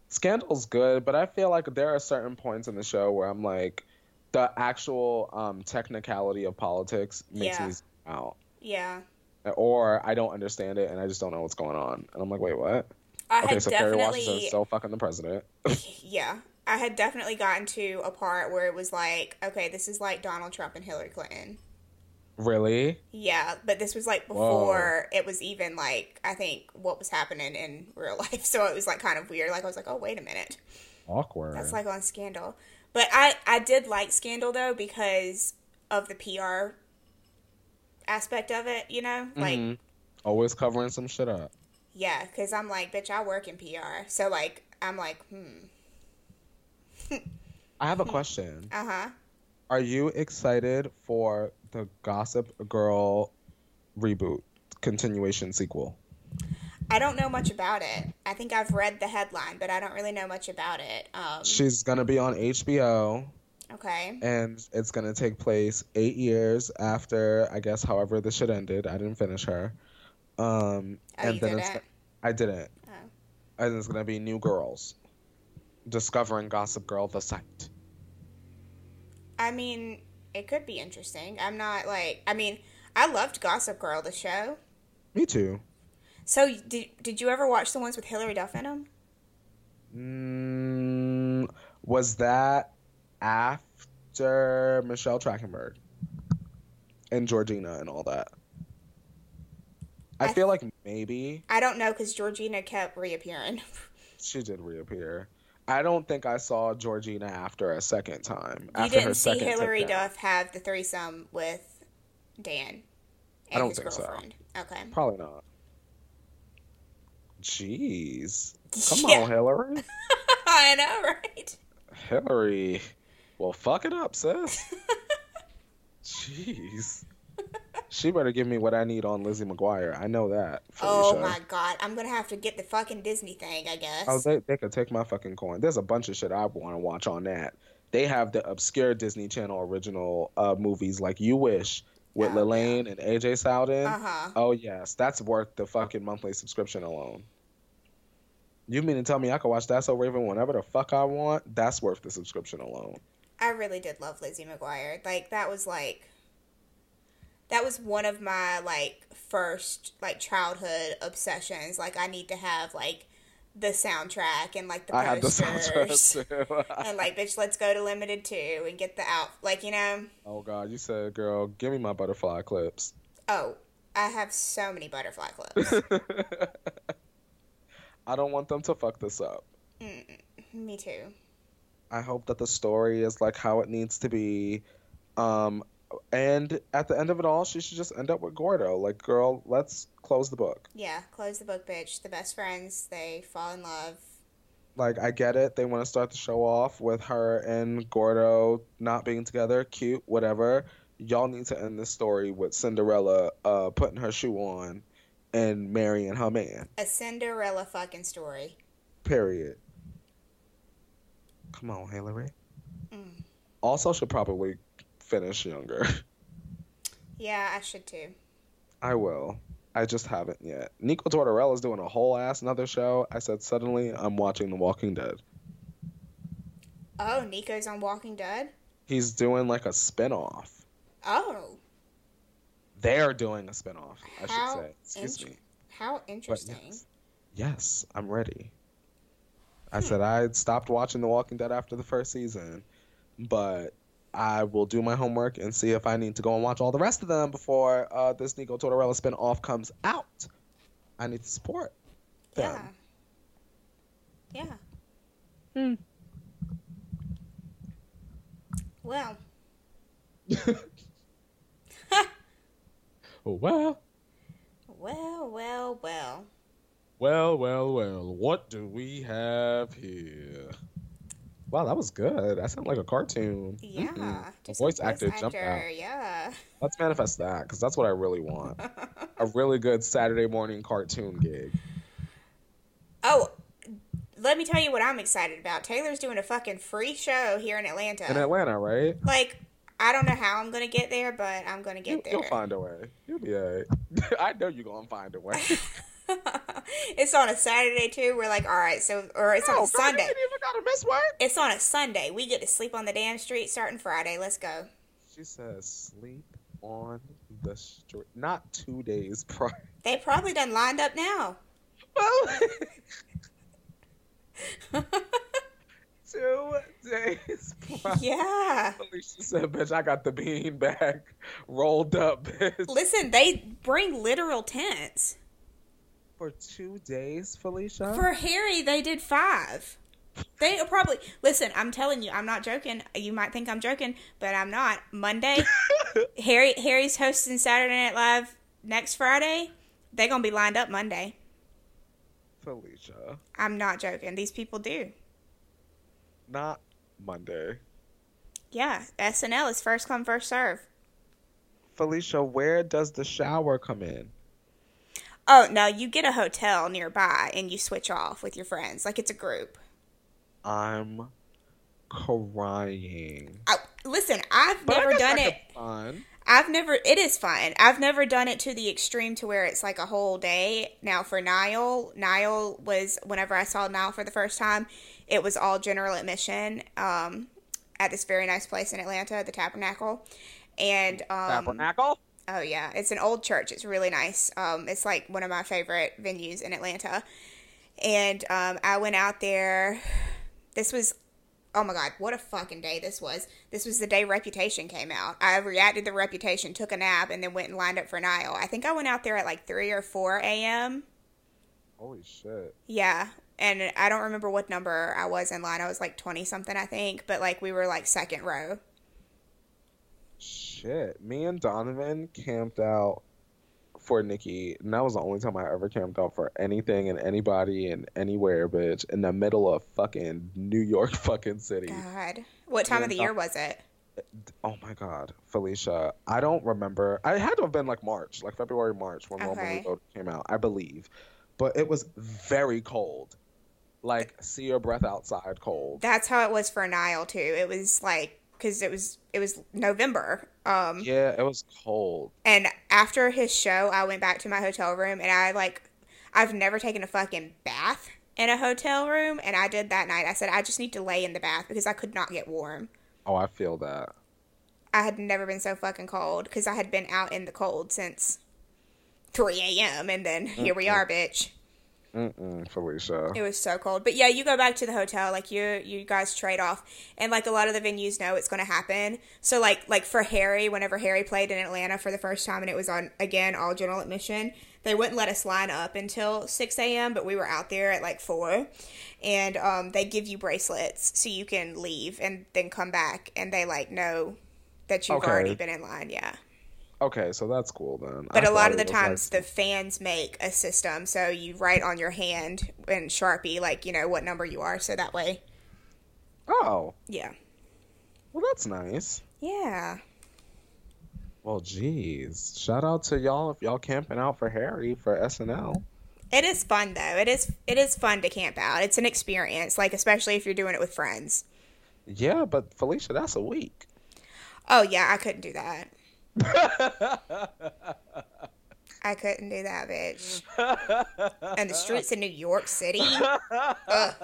Scandal's good, but I feel like there are certain points in the show where I'm like, the actual um, technicality of politics makes Yeah. me out. Yeah. Or I don't understand it and I just don't know what's going on. And I'm like, wait, what? I okay, so Kerry definitely, Washington is still fucking the president. [LAUGHS] [LAUGHS] yeah, I had definitely gotten to a part where it was like, okay, this is like Donald Trump and Hillary Clinton. really? Yeah, but this was like before it was even like I think what was happening in [LAUGHS] real life. So it was like kind of weird. Like I was like, oh wait a minute, Awkward. that's like on Scandal. But I I did like Scandal though because of the PR aspect of it. You know, like Mhm. Always covering some shit up. yeah, because I'm like, bitch, I work in PR. So like I'm like, hmm, I have a [LAUGHS] question. uh huh. Are you excited for the Gossip Girl reboot continuation sequel? I don't know much about it. I think I've read the headline, but I don't really know much about it. Um, She's gonna be on HBO, okay. and it's gonna take place eight years after I guess however the shit ended. I didn't finish her. Um, Oh, and you then it's didn't? I didn't. Oh. And it's gonna be new girls discovering Gossip Girl the site. I mean, it could be interesting. I'm not like, I mean, I loved Gossip Girl, the show. Me too. So, did, did you ever watch the ones with Hilary Duff in them? Mm, was that after Michelle Trachtenberg and Georgina and all that? I, I feel like maybe I don't know because Georgina kept reappearing. [LAUGHS] she did reappear. I don't think I saw Georgina after a second time. you after didn't see Hilary. Duff have the threesome with Dan and I don't his think so. Okay. Probably not. Jeez. Come [LAUGHS] Yeah. on, Hilary. [LAUGHS] I know, right? Hilary. Well, fuck it up, sis. [LAUGHS] Jeez. She better give me what I need on Lizzie McGuire. I know that. Oh my god, I'm gonna have to get the fucking Disney thing, I guess. Oh, they, they could take my fucking coin. There's a bunch of shit I want to watch on that. They have the obscure Disney Channel original uh, movies like You Wish with Oh, Lalaine and AJ Sowden. Uh huh. Oh yes, that's worth the fucking monthly subscription alone. You mean to tell me I can watch That's So Raven whenever the fuck I want? That's worth the subscription alone. I really did love Lizzie McGuire. Like that was like that was one of my like first like childhood obsessions. Like I need to have like the soundtrack and like the I had the posters. soundtrack too. [LAUGHS] and like, bitch, let's go to Limited Too and get the out. Like, you know, oh god, you said, girl, give me my butterfly clips. oh, I have so many butterfly clips. [LAUGHS] I don't want them to fuck this up. Me too. I hope that the story is like how it needs to be. Um, and at the end of it all, she should just end up with Gordo. Like, girl, let's close the book. Yeah, close the book, bitch. The best friends, they fall in love. Like, I get it. They want to start the show off with her and Gordo not being together. Cute, whatever. Y'all need to end this story with Cinderella uh, putting her shoe on and marrying her man. A Cinderella fucking story. Period. Come on, Hilary. Mm. Also, should probably finish younger. [LAUGHS] Yeah, I should too. I will. I just haven't yet. Nico Tortorella is doing a whole ass another show. I said suddenly I'm watching The Walking Dead. Oh, Nico's on Walking Dead? He's doing like a spin-off. Oh, They're doing a spin-off, I should say. Excuse int- me. how interesting. yes. Yes, I'm ready. I hmm. said I stopped watching The Walking Dead after the first season, but I will do my homework and see if I need to go and watch all the rest of them before uh, this Nico Tortorella spin-off comes out. I need to support them. Yeah. Yeah. Hmm. Well, Oh, [LAUGHS] well, well, well, well. well, well, well. What do we have here? Wow, that was good. That sounded like a cartoon. Yeah. Just voice a actor jumped out. Yeah. Let's manifest that because that's what I really want. a [LAUGHS] really good Saturday morning cartoon gig. oh, let me tell you what I'm excited about. Taylor's doing a fucking free show here in Atlanta. In Atlanta, right? like, I don't know how I'm gonna get there, but I'm gonna get You, there. You'll find a way. You'll be alright. [LAUGHS] I know you're gonna find a way. [LAUGHS] it's on a Saturday too. We're like, all right, so or it's on Oh, a Sunday. You even gotta miss work. It's on a Sunday. We get to sleep on the damn street starting Friday. Let's go. She says sleep on the street. Not two days prior. They probably done lined up now. Well, [LAUGHS] Two days. prior. Yeah. Felicia said, "Bitch, I got the bean bag rolled up, bitch." Listen, they bring literal tents. For two days, Felicia. For Harry, they did five. They probably listen. I'm telling you, I'm not joking. You might think I'm joking, but I'm not. Monday, [LAUGHS] Harry Harry's hosting Saturday Night Live next Friday. They're gonna be lined up Monday. Felicia, I'm not joking. These people do. not Monday. Yeah, SNL is first come first serve. Felicia, where does the shower come in? Oh no, you get a hotel nearby and you switch off with your friends like it's a group. I'm crying. Oh, listen, I've But never done it. fun. I've never. It is fun. I've never done it to the extreme to where it's like a whole day. Now for Niall, Niall was whenever I saw Niall for the first time, it was all general admission um, at this very nice place in Atlanta, the Tabernacle, and um, Tabernacle. Oh yeah, it's an old church. It's really nice. Um, it's like one of my favorite venues in Atlanta. And um, I went out there. This was, oh my god, what a fucking day this was. This was the day Reputation came out. I reacted to Reputation, took a nap, and then went and lined up for Niall. I think I went out there at like three or four a.m. Holy shit. Yeah. And I don't remember what number I was in line. I was like 20 something, I think. But like we were like second row. Shit. Me and Donovan camped out for Nicki, and that was the only time I ever camped out for anything and anybody and anywhere, bitch, in the middle of fucking New York [LAUGHS] fucking city. God. What time of the year uh, was it? Oh my god, Felicia. I don't remember. I had to have been like March, like February, March when Roman Okay. Reloaded came out, I believe. But it was very cold. Like see your breath outside cold. That's how it was for Niall too. It was like because it was it was November. Um, Yeah, it was cold. and after his show, I went back to my hotel room and I like I've never taken a fucking bath in a hotel room, and I did that night. I said I just need to lay in the bath because I could not get warm. Oh, I feel that. I had never been so fucking cold because I had been out in the cold since 3 a.m. and then here we are, bitch. Mm-mm, Felicia. It was so cold. But yeah, you go back to the hotel, like you you guys trade off. And like a lot of the venues know it's gonna happen. So like like for Harry, whenever Harry played in Atlanta for the first time and it was on again all general admission, they wouldn't let us line up until six AM, but we were out there at like four. And um they give you bracelets so you can leave and then come back and they like know that you've Okay. already been in line, yeah. Okay, so that's cool then. But I a lot of the was, like, times, the fans make a system, so you write on your hand in Sharpie, like you know what number you are, so that way, Oh, yeah, well, that's nice. yeah. Well, geez. Shout out to y'all if y'all camping out for Harry for SNL. It is fun though. It is it is fun to camp out. It's an experience, like especially if you're doing it with friends. Yeah, but Felicia, that's a week. Oh yeah, I couldn't do that. I couldn't do that, bitch. And the streets of New York City. Ugh,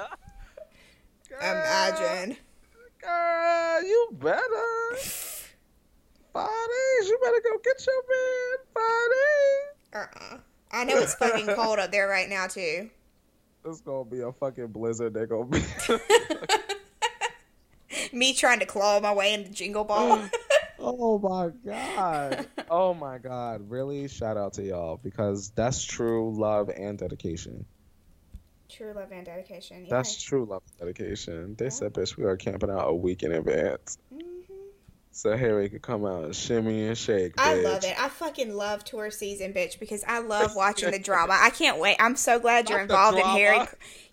imagine. Girl, you better. Days. You better go get your man. Days. Uh-uh. I know it's fucking cold up there right now too. It's gonna be a fucking blizzard. They're gonna be. [LAUGHS] Me trying to claw my way into Jingle Ball. Mm. Oh my god. [LAUGHS] Oh my god. Really? Shout out to y'all because that's true love and dedication. True love and dedication. Yeah. That's true love and dedication. They said, bitch, we are camping out a week in advance. Mhm. So Harry could come out and shimmy and shake. I love it. I fucking love tour season, bitch, because I love [LAUGHS] watching the drama. I can't wait. I'm so glad you're Not involved in. Harry.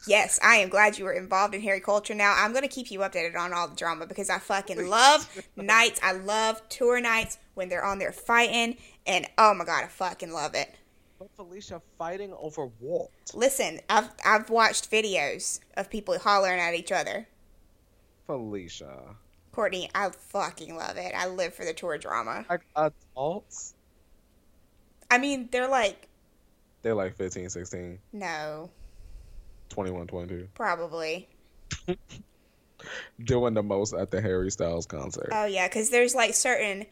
Yes, I am glad you were involved in Harry culture. Now I'm gonna keep you updated on all the drama because I fucking love [LAUGHS] nights. I love tour nights when they're on there fighting, and oh my god, I fucking love it. But Felicia fighting over Walt. Listen, I've I've watched videos of people hollering at each other. Felicia. Courtney, I fucking love it. I live for the tour drama. Like adults? I mean, they're like, They're like 15, 16, no, 21, 22. probably. [LAUGHS] Doing the most at the Harry Styles concert. Oh yeah, because there's like certain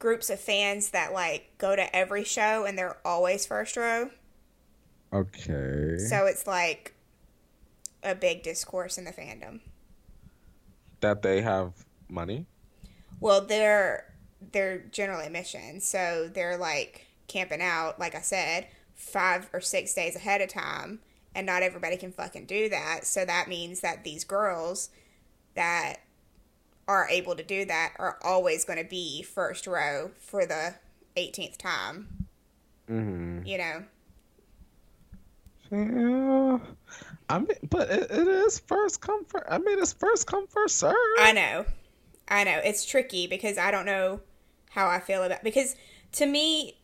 groups of fans that like go to every show and they're always first row. okay. So it's like a big discourse in the fandom. That they have money. Well, they're they're general admission, so they're like camping out, like I said, five or six days ahead of time, and not everybody can fucking do that. So that means that these girls that are able to do that are always going to be first row for the 18th time. Mm-hmm. You know. Yeah, I mean, but it, it is first come first. I mean, it's first come first serve. I know, I know. It's tricky because I don't know how I feel about because to me,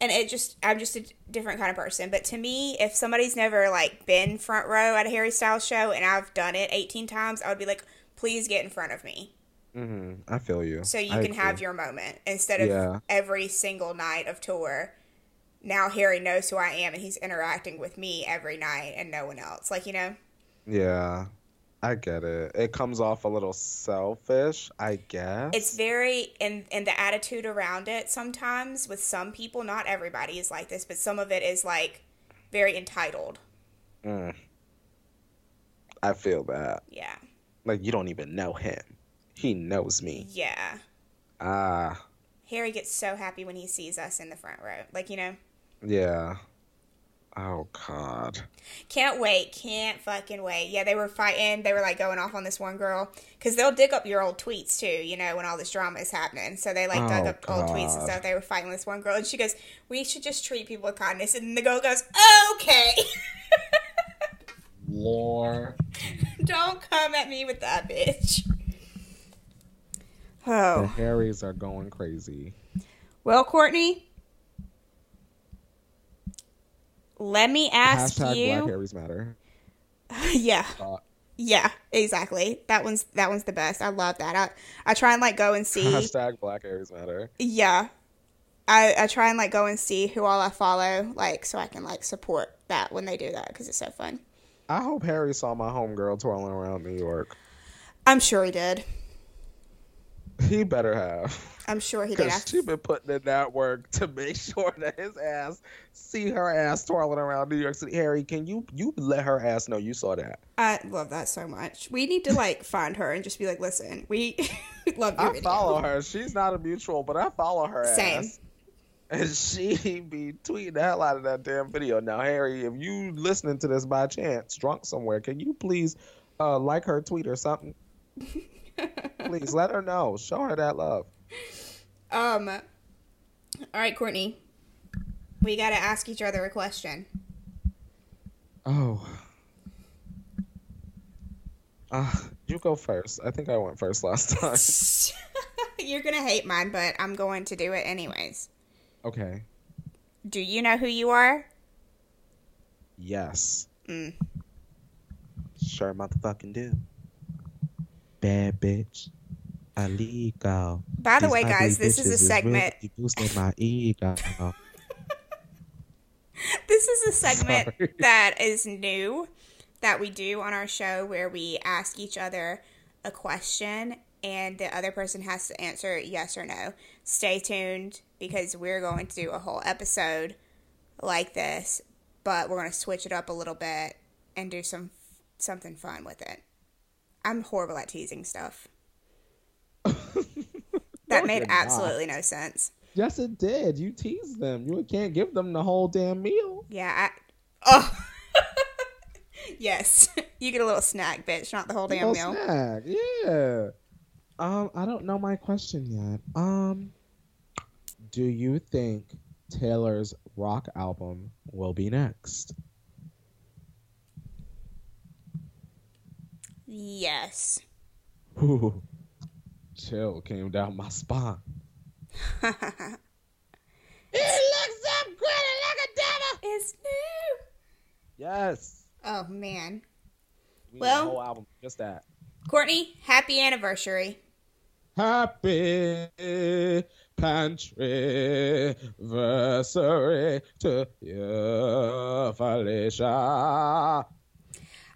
and it just I'm just a different kind of person. But to me, if somebody's never like been front row at a Harry Styles show and I've done it 18 times, I would be like, please get in front of me. Mm-hmm. I feel you. So you I can agree. have your moment instead of Yeah. every single night of tour. Now Harry knows who I am and he's interacting with me every night and no one else. Like, you know? Yeah, I get it. It comes off a little selfish, I guess. It's very and and the attitude around it sometimes with some people, not everybody is like this, but some of it is like very entitled. Mm. I feel that. Yeah. Like you don't even know him. He knows me. Yeah. Ah, Harry gets so happy when he sees us in the front row. Like, you know, yeah. Oh God. can't wait. Can't fucking wait. Yeah, they were fighting. They were like going off on this one girl because they'll dig up your old tweets too, you know, when all this drama is happening. So they like dug Oh, up old tweets and stuff. They were fighting with this one girl and she goes, We should just treat people with kindness. And the girl goes, Okay. [LAUGHS] Lord. [LAUGHS] Don't come at me with that, bitch. Oh. The Oh. Harrys are going crazy. Well, Courtney, let me ask Hashtag you. Black Harrys matter. [LAUGHS] yeah. Uh, Yeah, exactly. That one's that one's the best. I love that. I I try and like go and see. hashtag Black Harrys matter. Yeah. I, I try and like go and see who all I follow, like so I can like support that when they do that because it's so fun. I hope Harry saw my homegirl twirling around New York. I'm sure he did. He better have. I'm sure he did. Because she been putting in that work to make [LAUGHS] sure that his ass see her ass twirling around New York City. Harry, can you you let her ass know you saw that? I love that so much. We need to like [LAUGHS] find her and just be like, listen, we [LAUGHS] love your I video. follow her. She's not a mutual, but I follow her Same. ass. And she be tweeting the hell out of that damn video. Now, Harry, if you listening to this by chance, drunk somewhere, can you please uh, like her tweet or something? Please let her know. Show her that love. Um. All right, Courtney. We got to ask each other a question. Oh. Uh, you go first. I think I went first last [LAUGHS] time. You're gonna hate mine, but I'm going to do it anyways. okay. Do you know who you are? Yes. Mm. Sure motherfucking do. Bad bitch. Illegal. By the These way, guys, this is a segment. [LAUGHS] really my ego. [LAUGHS] This is a segment Sorry. [LAUGHS] that is new that we do on our show where we ask each other a question and the other person has to answer yes or no. Stay tuned because we're going to do a whole episode like this, but we're going to switch it up a little bit and do some something fun with it. I'm horrible at teasing stuff. [LAUGHS] That made you're not. absolutely no sense. Yes, it did. You teased them. You can't give them the whole damn meal. Yeah, I Oh. [LAUGHS] yes. You get a little snack, bitch, not the whole damn meal. snack. Yeah. Um, I don't know my question yet. Um, do you think Taylor's rock album will be next? Yes. Ooh, chill came down my spine. [LAUGHS] It looks so pretty like a devil. it's new. Yes. Oh man. We Well- whole album just that. Courtney, happy anniversary. Happy pantry anniversary to you, Felicia.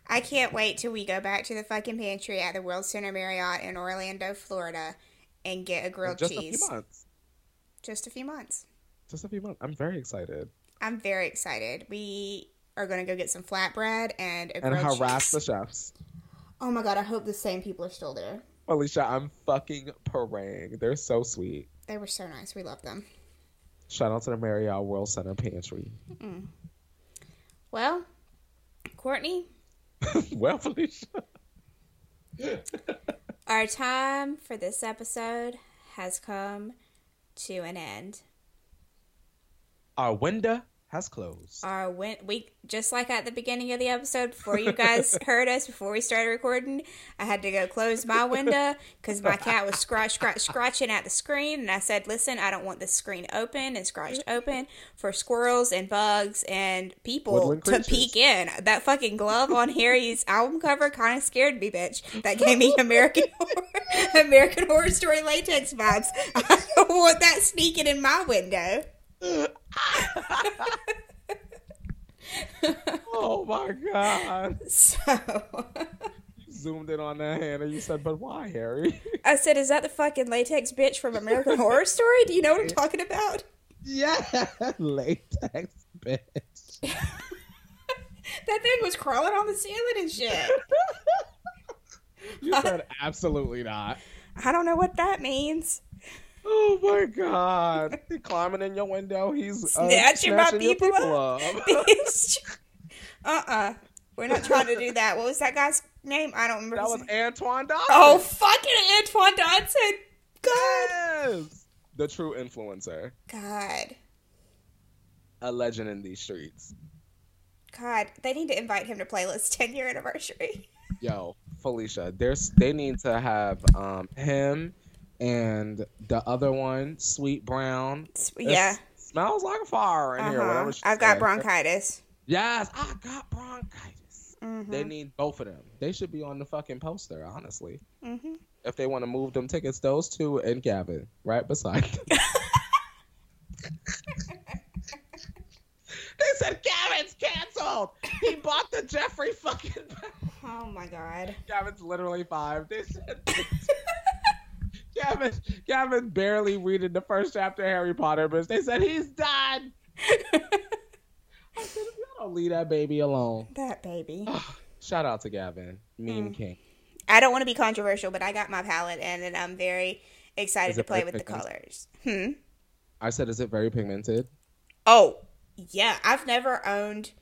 I can't wait till we go back to the fucking pantry at the World Center Marriott in Orlando, Florida and get a grilled just cheese. a few months. Just a few months. Just a few months. I'm very excited. I'm very excited. We are gonna go get some flatbread and and harass the chefs. Oh my god! I hope the same people are still there. Alicia, I'm fucking praying. They're so sweet. They were so nice. We love them. Shout out to the Marriott World Center Pantry. Mm. Well, Courtney. [LAUGHS] well, Felicia. [LAUGHS] Our time for this episode has come to an end. Our window has closed. Our win- we just like at the beginning of the episode before you guys [LAUGHS] heard us before we started recording, I had to go close my window because my cat was scratch scratch scratching at the screen, and I said, "Listen, I don't want this screen open and scratched open for squirrels and bugs and people to peek in." That fucking glove on Harry's album cover kind of scared me, bitch. That gave me American [LAUGHS] Horror, American Horror Story latex vibes. [LAUGHS] I don't want that sneaking in my window. Oh my god. So you zoomed in on that hand and you said, but why, Harry? I said, is that the fucking latex bitch from American Horror [LAUGHS] Story? Do you know what I'm talking about? Yeah, [LAUGHS] latex bitch. [LAUGHS] that thing was crawling on the ceiling and shit. you said absolutely not. I don't know what that means. Oh my god! [LAUGHS] He's climbing in your window. He's uh, snatching my people, people up. uh [LAUGHS] [LAUGHS] uh-uh. uh. we are not trying to do that. What was that guy's name? I don't remember. That was Antoine Dodson. Oh, fucking Antoine Dodson. God. Yes. The true influencer. God. A legend in these streets. God, they need to invite him to playlist 10 year anniversary. Yo, Felicia, there's they need to have um him and the other one, Sweet Brown. Yeah. Smells like a fire in uh-huh. here. Whatever. I've got bronchitis. Yes, I got bronchitis. Mm-hmm. They need both of them. They should be on the fucking poster, honestly. Mm-hmm. If they want to move them tickets, those two and Gavin right beside them. [LAUGHS] they said Gavin's canceled. He bought the Jeffree fucking. [LAUGHS] oh my god. Gavin's literally five. They said. [LAUGHS] Gavin, Gavin barely reading the first chapter of Harry Potter, but they said he's done. [LAUGHS] I said, y'all don't leave that baby alone. That baby. [SIGHS] shout out to Gavin, meme mm. king. I don't want to be controversial, but I got my palette in, and I'm very excited to play with pigmented? the colors. Hmm. I said, is it very pigmented? Oh, yeah. I've never owned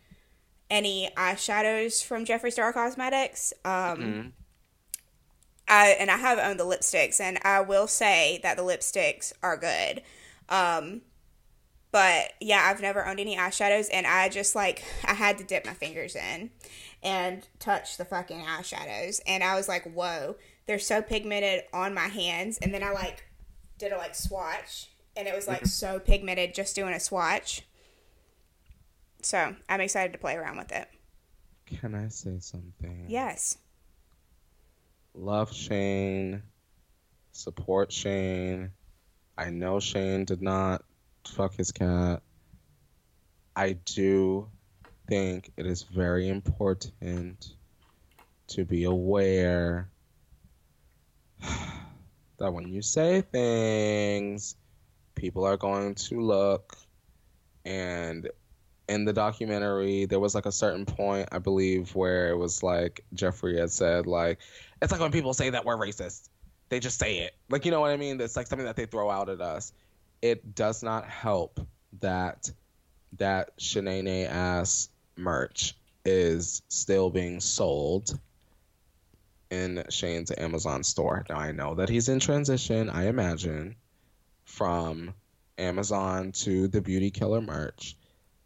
any eyeshadows from Jeffree Star Cosmetics. Um, mm-hmm. I and I have owned the lipsticks, and I will say that the lipsticks are good. Um, but yeah, I've never owned any eyeshadows, and I just like I had to dip my fingers in and touch the fucking eyeshadows, and I was like, whoa, they're so pigmented on my hands. And then I like did a like swatch, and it was like mm-hmm. so pigmented just doing a swatch. So I'm excited to play around with it. Can I say something? Yes love Shane, support Shane. I know Shane did not fuck his cat. I do think it is very important to be aware [SIGHS] that when you say things, people are going to look. And in the documentary, there was like a certain point, I believe, where it was like Jeffree had said, like, it's like when people say that we're racist. They just say it. Like you know what I mean? It's like something that they throw out at us. It does not help that that Shanae ass merch is still being sold in Shane's Amazon store. Now I know that he's in transition, I imagine, from Amazon to the Beauty Killer merch.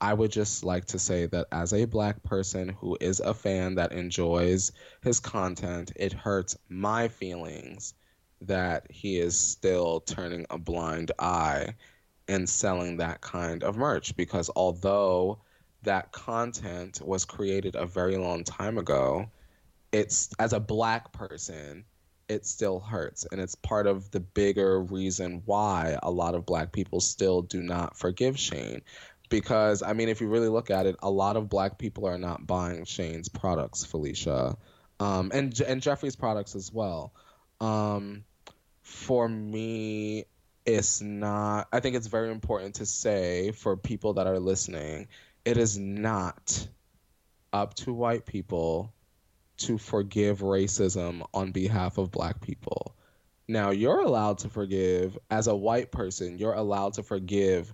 I would just like to say that as a black person who is a fan that enjoys his content, it hurts my feelings that he is still turning a blind eye and selling that kind of merch because although that content was created a very long time ago, it's as a black person, it still hurts. And it's part of the bigger reason why a lot of black people still do not forgive Shane because I mean, if you really look at it, a lot of black people are not buying Shane's products, Felicia, um, and and Jeffree's products as well. Um, for me, it's not. I think it's very important to say for people that are listening, it is not up to white people to forgive racism on behalf of black people. Now, you're allowed to forgive, as a white person, you're allowed to forgive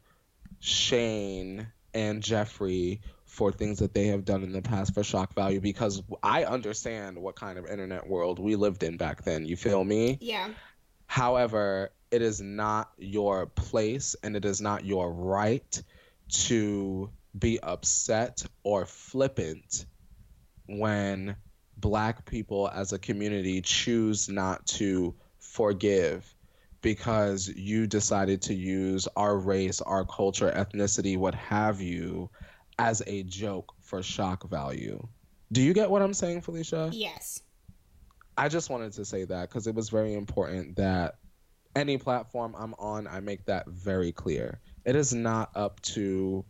Shane and Jeffree for things that they have done in the past for shock value because I understand what kind of internet world we lived in back then. You feel me? Yeah. However, it is not your place and it is not your right to be upset or flippant when black people as a community choose not to forgive because you decided to use our race, our culture, ethnicity, what have you, as a joke for shock value. Do you get what I'm saying, Felicia? Yes. I just wanted to say that because it was very important that any platform I'm on, I make that very clear. It is not up to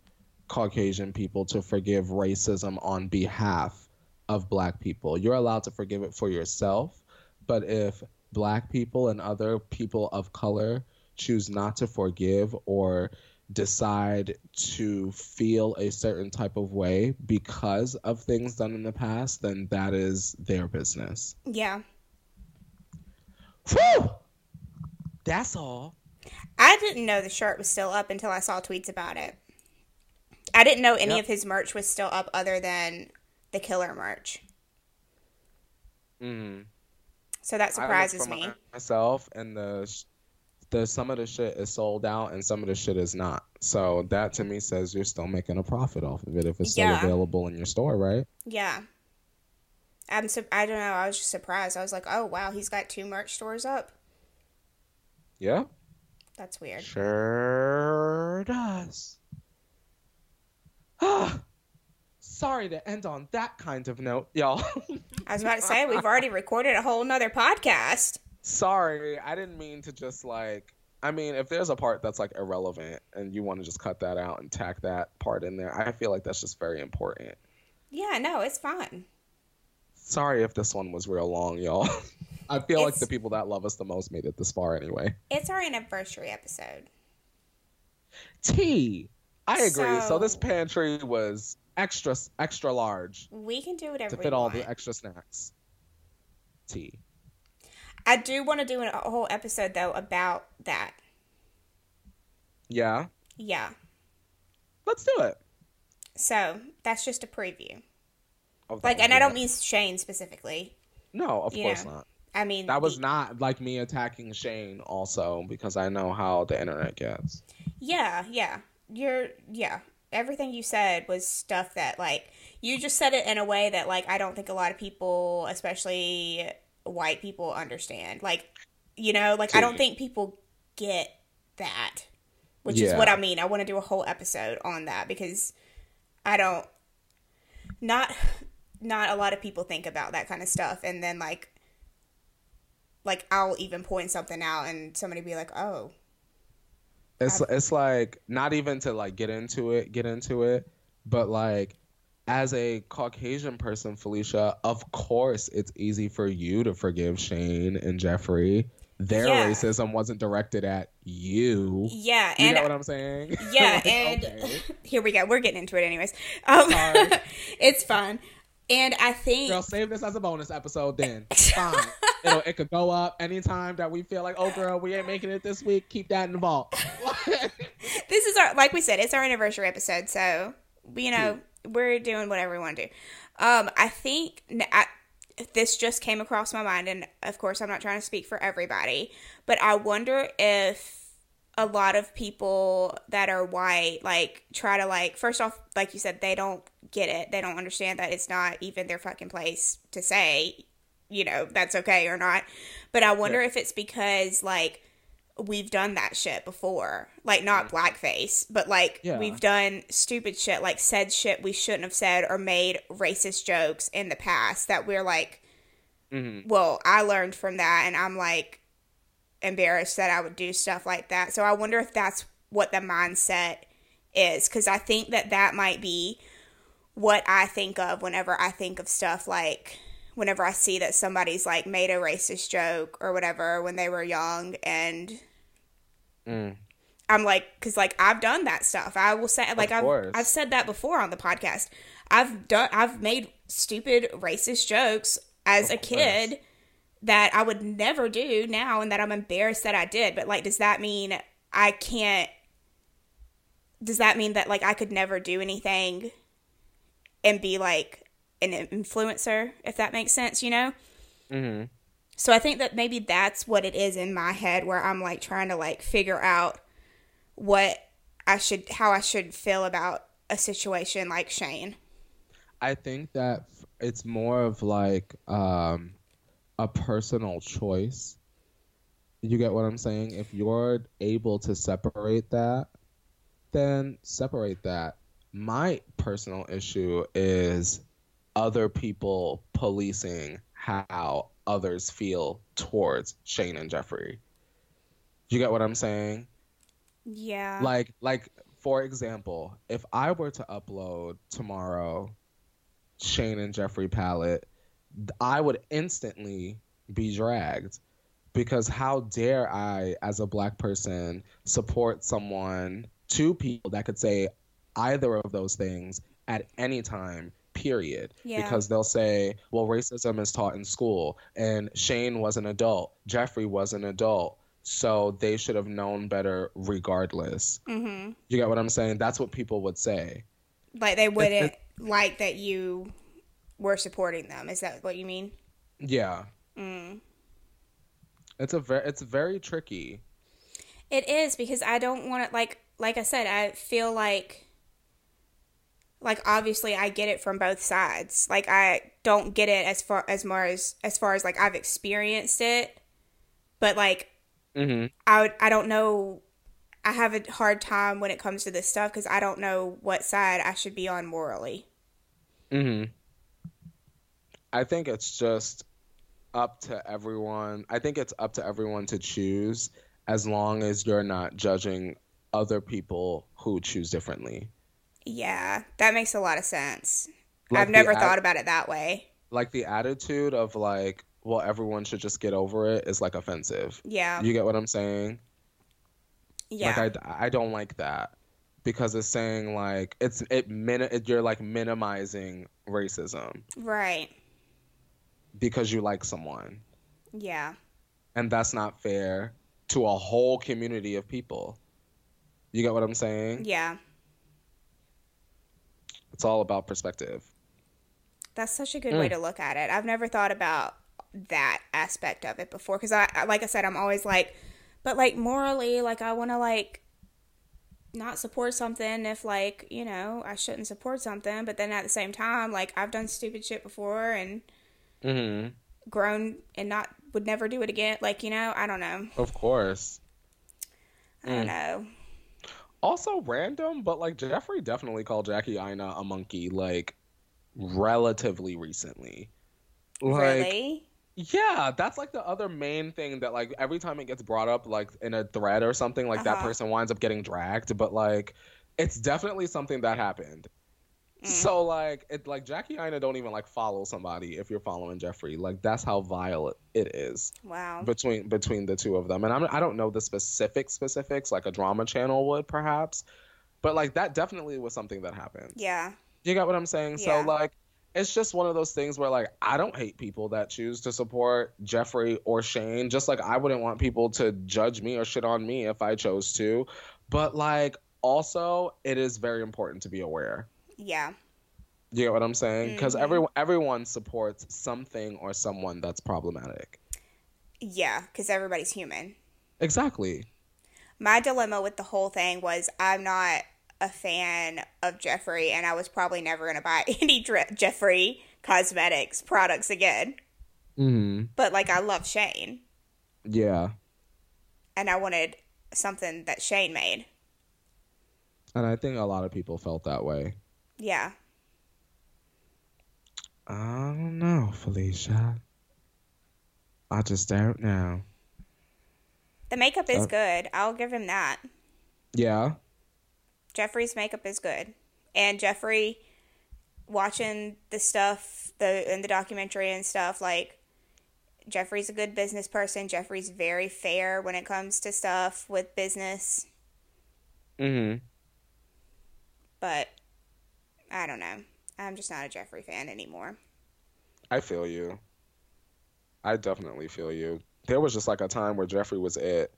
Caucasian people to forgive racism on behalf of black people. You're allowed to forgive it for yourself, but if black people and other people of color choose not to forgive or decide to feel a certain type of way because of things done in the past, then that is their business. Yeah. Whew! That's all. I didn't know the shirt was still up until I saw tweets about it. I didn't know any Yep. of his merch was still up other than the killer merch. Mm. So that surprises me. myself, and the sh- the some of the shit is sold out, and some of the shit is not. So that to me says you're still making a profit off of it if it's still Yeah. available in your store, right? Yeah. I'm su- I don't know. I was just surprised. I was like, "Oh wow, he's got two merch stores up." Yeah. That's weird. Sure does. [SIGHS] Ah, Sorry to end on that kind of note, y'all. I was about to say we've already recorded a whole nother podcast. Sorry, I didn't mean to just like. I mean, if there's a part that's like irrelevant and you want to just cut that out and tack that part in there, I feel like that's just very important. Yeah, no, it's fine. Sorry if this one was real long, y'all. [LAUGHS] I feel like the people that love us the most made it this far anyway. It's our anniversary episode. T. I agree. So, So- this pantry was extra extra large We can do whatever to we fit all the extra snacks. T. I do want to do a whole episode though about that. Yeah. Yeah. Let's do it. So that's just a preview. Oh, that Like, and I don't yeah. mean Shane specifically. No, of you course know, not. I mean That was the- not like me attacking Shane also because I know how the internet gets. Yeah, yeah. You're yeah. Everything you said was stuff that like you just said it in a way that like I don't think a lot of people, especially white people, understand. Like, you know, like I don't think people get that. Which is what I mean. I want to do a whole episode on that because I don't not not a lot of people think about that kind of stuff and then like like I'll even point something out and somebody be like, "Oh, It's it's like not even to like get into it, get into it, but like as a Caucasian person, Felicia, of course it's easy for you to forgive Shane and Jeffree. Their Yeah. racism wasn't directed at you. yeah." You and know what I'm saying? Yeah, [LAUGHS] Like, and okay. [LAUGHS] here we go. We're getting into it anyways. Um, [LAUGHS] it's fun, and I think Girl, save this as a bonus episode then. [LAUGHS] Fine. It'll, it could go up anytime that we feel like, oh, girl, we ain't making it this week. Keep that in the vault. [LAUGHS] this is our like we said, it's our anniversary episode, so you know we're doing whatever we want to do. Um, I think I, this just came across my mind, and of course, I'm not trying to speak for everybody, but I wonder if a lot of people that are white like try to like first off like you said they don't get it they don't understand that it's not even their fucking place to say you know that's okay or not but i wonder Yeah. if it's because like we've done that shit before like not blackface but like Yeah. we've done stupid shit like said shit we shouldn't have said or made racist jokes in the past that we're like Mhm. well i learned from that and i'm like embarrassed that i would do stuff like that so i wonder if that's what the mindset is because i think that that might be what i think of whenever i think of stuff like whenever i see that somebody's like made a racist joke or whatever when they were young and Mm. I'm like, because like I've done that stuff. I will say, like I've. I've said that before on the podcast. I've done I've made stupid racist jokes as a kid that I would never do now and that I'm embarrassed that I did. But like does that mean I can't does that mean that like I could never do anything and be like an influencer if that makes sense, you know? Mhm. So I think that maybe that's what it is in my head where I'm like trying to like figure out what I should how I should feel about a situation like Shane. I think that it's more of like um, a personal choice. You get what I'm saying? If you're able to separate that, then separate that. My personal issue is other people policing how others feel towards Shane and Jeffree. You get what I'm saying? Yeah. Like like for example, if I were to upload tomorrow Shane and Jeffree palette, I would instantly be dragged because how dare I as a black person support someone two people that could say either of those things at any time period Yeah. because they'll say well racism is taught in school and Shane was an adult Jeffree was an adult so they should have known better regardless mm-hmm. you get what i'm saying that's what people would say Like they wouldn't like that you were supporting them. Is that what you mean? yeah Mm. it's a very it's very tricky It is because I don't want to like like I said I feel like like obviously I get it from both sides. Like I don't get it as far as far as as far as like I've experienced it, but like mm-hmm. I would, I don't know. I have a hard time when it comes to this stuff because I don't know what side I should be on morally. Mm-hmm. I think it's just up to everyone. I think it's up to everyone to choose as long as you're not judging other people who choose differently. Yeah, that makes a lot of sense. Like I've never at- thought about it that way. Like the attitude of like, well, everyone should just get over it is like offensive. Yeah, You get what I'm saying? yeah, Like I, I don't like that because it's saying like it's it min it, you're like minimizing racism right. Because you like someone. Yeah, and that's not fair to a whole community of people. You get what I'm saying? yeah. It's all about perspective. That's such a good Mm. way to look at it. I've never thought about that aspect of it before because I, I- like I said, I'm always like, but like morally, like I want to like not support something if like you know I shouldn't support something, but then at the same time, like I've done stupid shit before and hmm grown and not would never do it again. Like you know, I don't know. Of course. I don't know. Also random, but like Jeffree definitely called Jackie Aina a monkey like relatively recently. Like really? yeah, that's like the other main thing that like every time it gets brought up like in a thread or something like that Uh-huh. person winds up getting dragged, but like it's definitely something that happened. Mm. So like it like Jackie Aina don't even like follow somebody if you're following Jeffree. Like that's how vile it is Wow. between between the two of them. And I'm I don't know the specific specifics like a drama channel would perhaps, but like that definitely was something that happened. Yeah. You got what I'm saying? Yeah. So like it's just one of those things where like I don't hate people that choose to support Jeffree or Shane, just like I wouldn't want people to judge me or shit on me if I chose to. But like also it is very important to be aware. Yeah. You get what I'm saying? Because Mhm. everyone everyone supports something or someone that's problematic. Yeah. Because everybody's human. Exactly. my dilemma with the whole thing was I'm not a fan of Jeffree, and I was probably never going to buy [LAUGHS] any Dre- Jeffree cosmetics products again. hmm But like, I love Shane, Yeah. and I wanted something that Shane made. And I think a lot of people felt that way. Yeah, I don't know, Felicia. I just don't know. the makeup is Uh, good. I'll give him that. Yeah. Jeffree's makeup is good, and Jeffree watching the stuff the in the documentary and stuff like Jeffree's a good business person. Jeffree's very fair when it comes to stuff with business. hmm but I don't know. I'm just not a Jeffree fan anymore. I feel you. I definitely feel you. There was just like a time where Jeffree was it.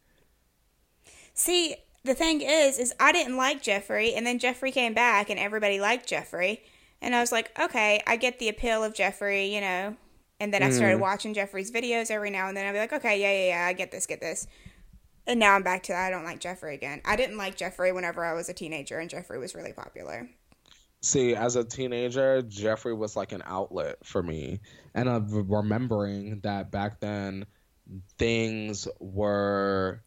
See, the thing is, is I didn't like Jeffree, and then Jeffree came back, and everybody liked Jeffree, and I was like, okay, I get the appeal of Jeffree, you know. And then I started mm. watching Jeffree's videos every now and then. I'd be like, okay, yeah, yeah, yeah, I get this, get this. And now I'm back to that. I don't like Jeffree again. I didn't like Jeffree whenever I was a teenager, and Jeffree was really popular. See, as a teenager, Jeffree was like an outlet for me. And I'm remembering that back then things were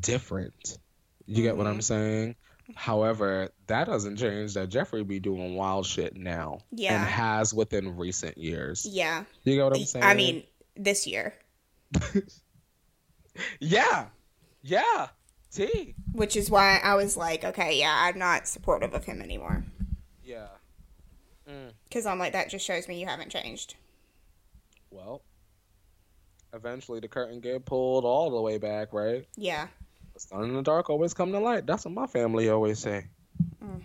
different. You get mm-hmm. what I'm mm-hmm. saying? However, that doesn't change that Jeffree be doing wild shit now. Yeah. And has within recent years. Yeah. You get what I'm saying? I mean, this year. [LAUGHS] yeah. Yeah. T. Which is why I was like, okay, yeah, I'm not supportive of him anymore. Yeah. Because mm. I'm like, that just shows me you haven't changed. Well, eventually the curtain get pulled all the way back, right? Yeah. The sun in the dark always come to light. That's what my family always say. Mm.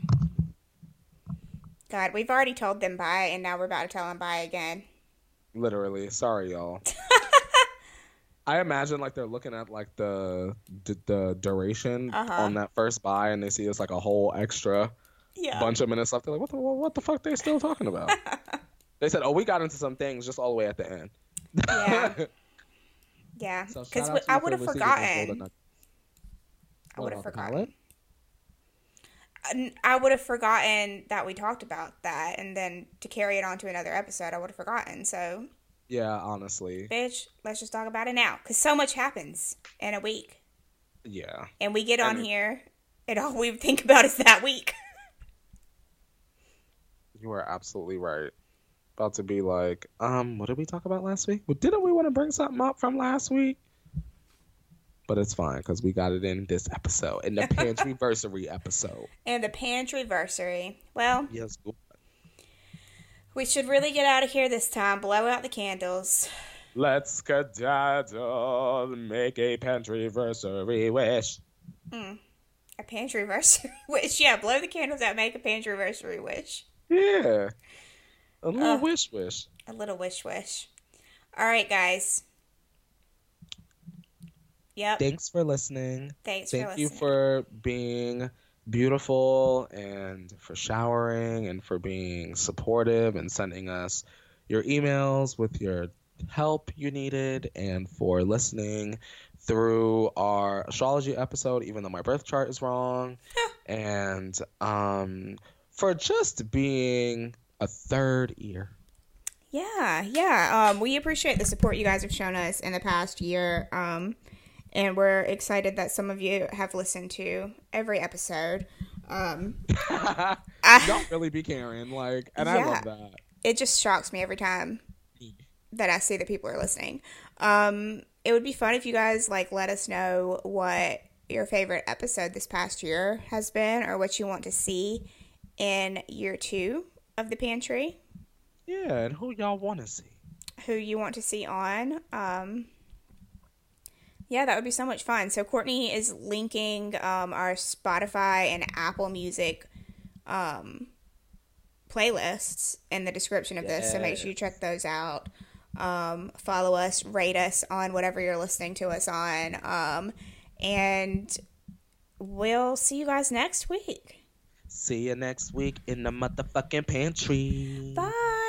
God, we've already told them bye, and now we're about to tell them bye again. Literally, sorry, y'all. [LAUGHS] I imagine like they're looking at like the the, the duration uh-huh. on that first buy, and they see it's like a whole extra yeah. bunch of minutes left. They're like, what the what the fuck they still talking about? [LAUGHS] they said, oh, we got into some things just all the way at the end. yeah. [LAUGHS] Yeah, because so I would have forgotten. I would have forgotten. Uh, I would have forgotten that we talked about that, and then to carry it on to another episode, I would have forgotten. So, yeah, honestly, bitch, let's just talk about it now, because so much happens in a week. Yeah, and we get on and here, and all we think about is that week. [LAUGHS] you are absolutely right. About to be like, um, what did we talk about last week? Well, didn't we want to bring something up from last week? but it's fine because we got it in this episode, in the [LAUGHS] pantryversary episode. And the pantryversary. Well, yes. We should really get out of here this time. Blow out the candles. Let's skedaddle, make a pantryversary wish. Mm. A pantryversary [LAUGHS] wish. Yeah, blow the candles out, make a pantryversary wish. Yeah. A little uh, wish wish. A little wish wish. All right, guys. Yep. Thanks for listening. Thanks Thank for you for being beautiful and for showering and for being supportive and sending us your emails with your help you needed and for listening through our astrology episode even though my birth chart is wrong [LAUGHS] and um for just being a third ear yeah yeah um we appreciate the support you guys have shown us in the past year um and we're excited that some of you have listened to every episode. Um, [LAUGHS] I don't really be caring, like, and yeah, I love that. It just shocks me every time that I see that people are listening. Um, it would be fun if you guys like let us know what your favorite episode this past year has been, or what you want to see in year two of the pantry. Yeah, and who y'all want to see? Who you want to see on? Um, yeah, that would be so much fun. So Courtney is linking um, our Spotify and Apple Music um, playlists in the description of this. Yes. So make sure you check those out. Um, follow us, rate us on whatever you're listening to us on. Um, and we'll see you guys next week. See you next week in the motherfucking pantry. Bye.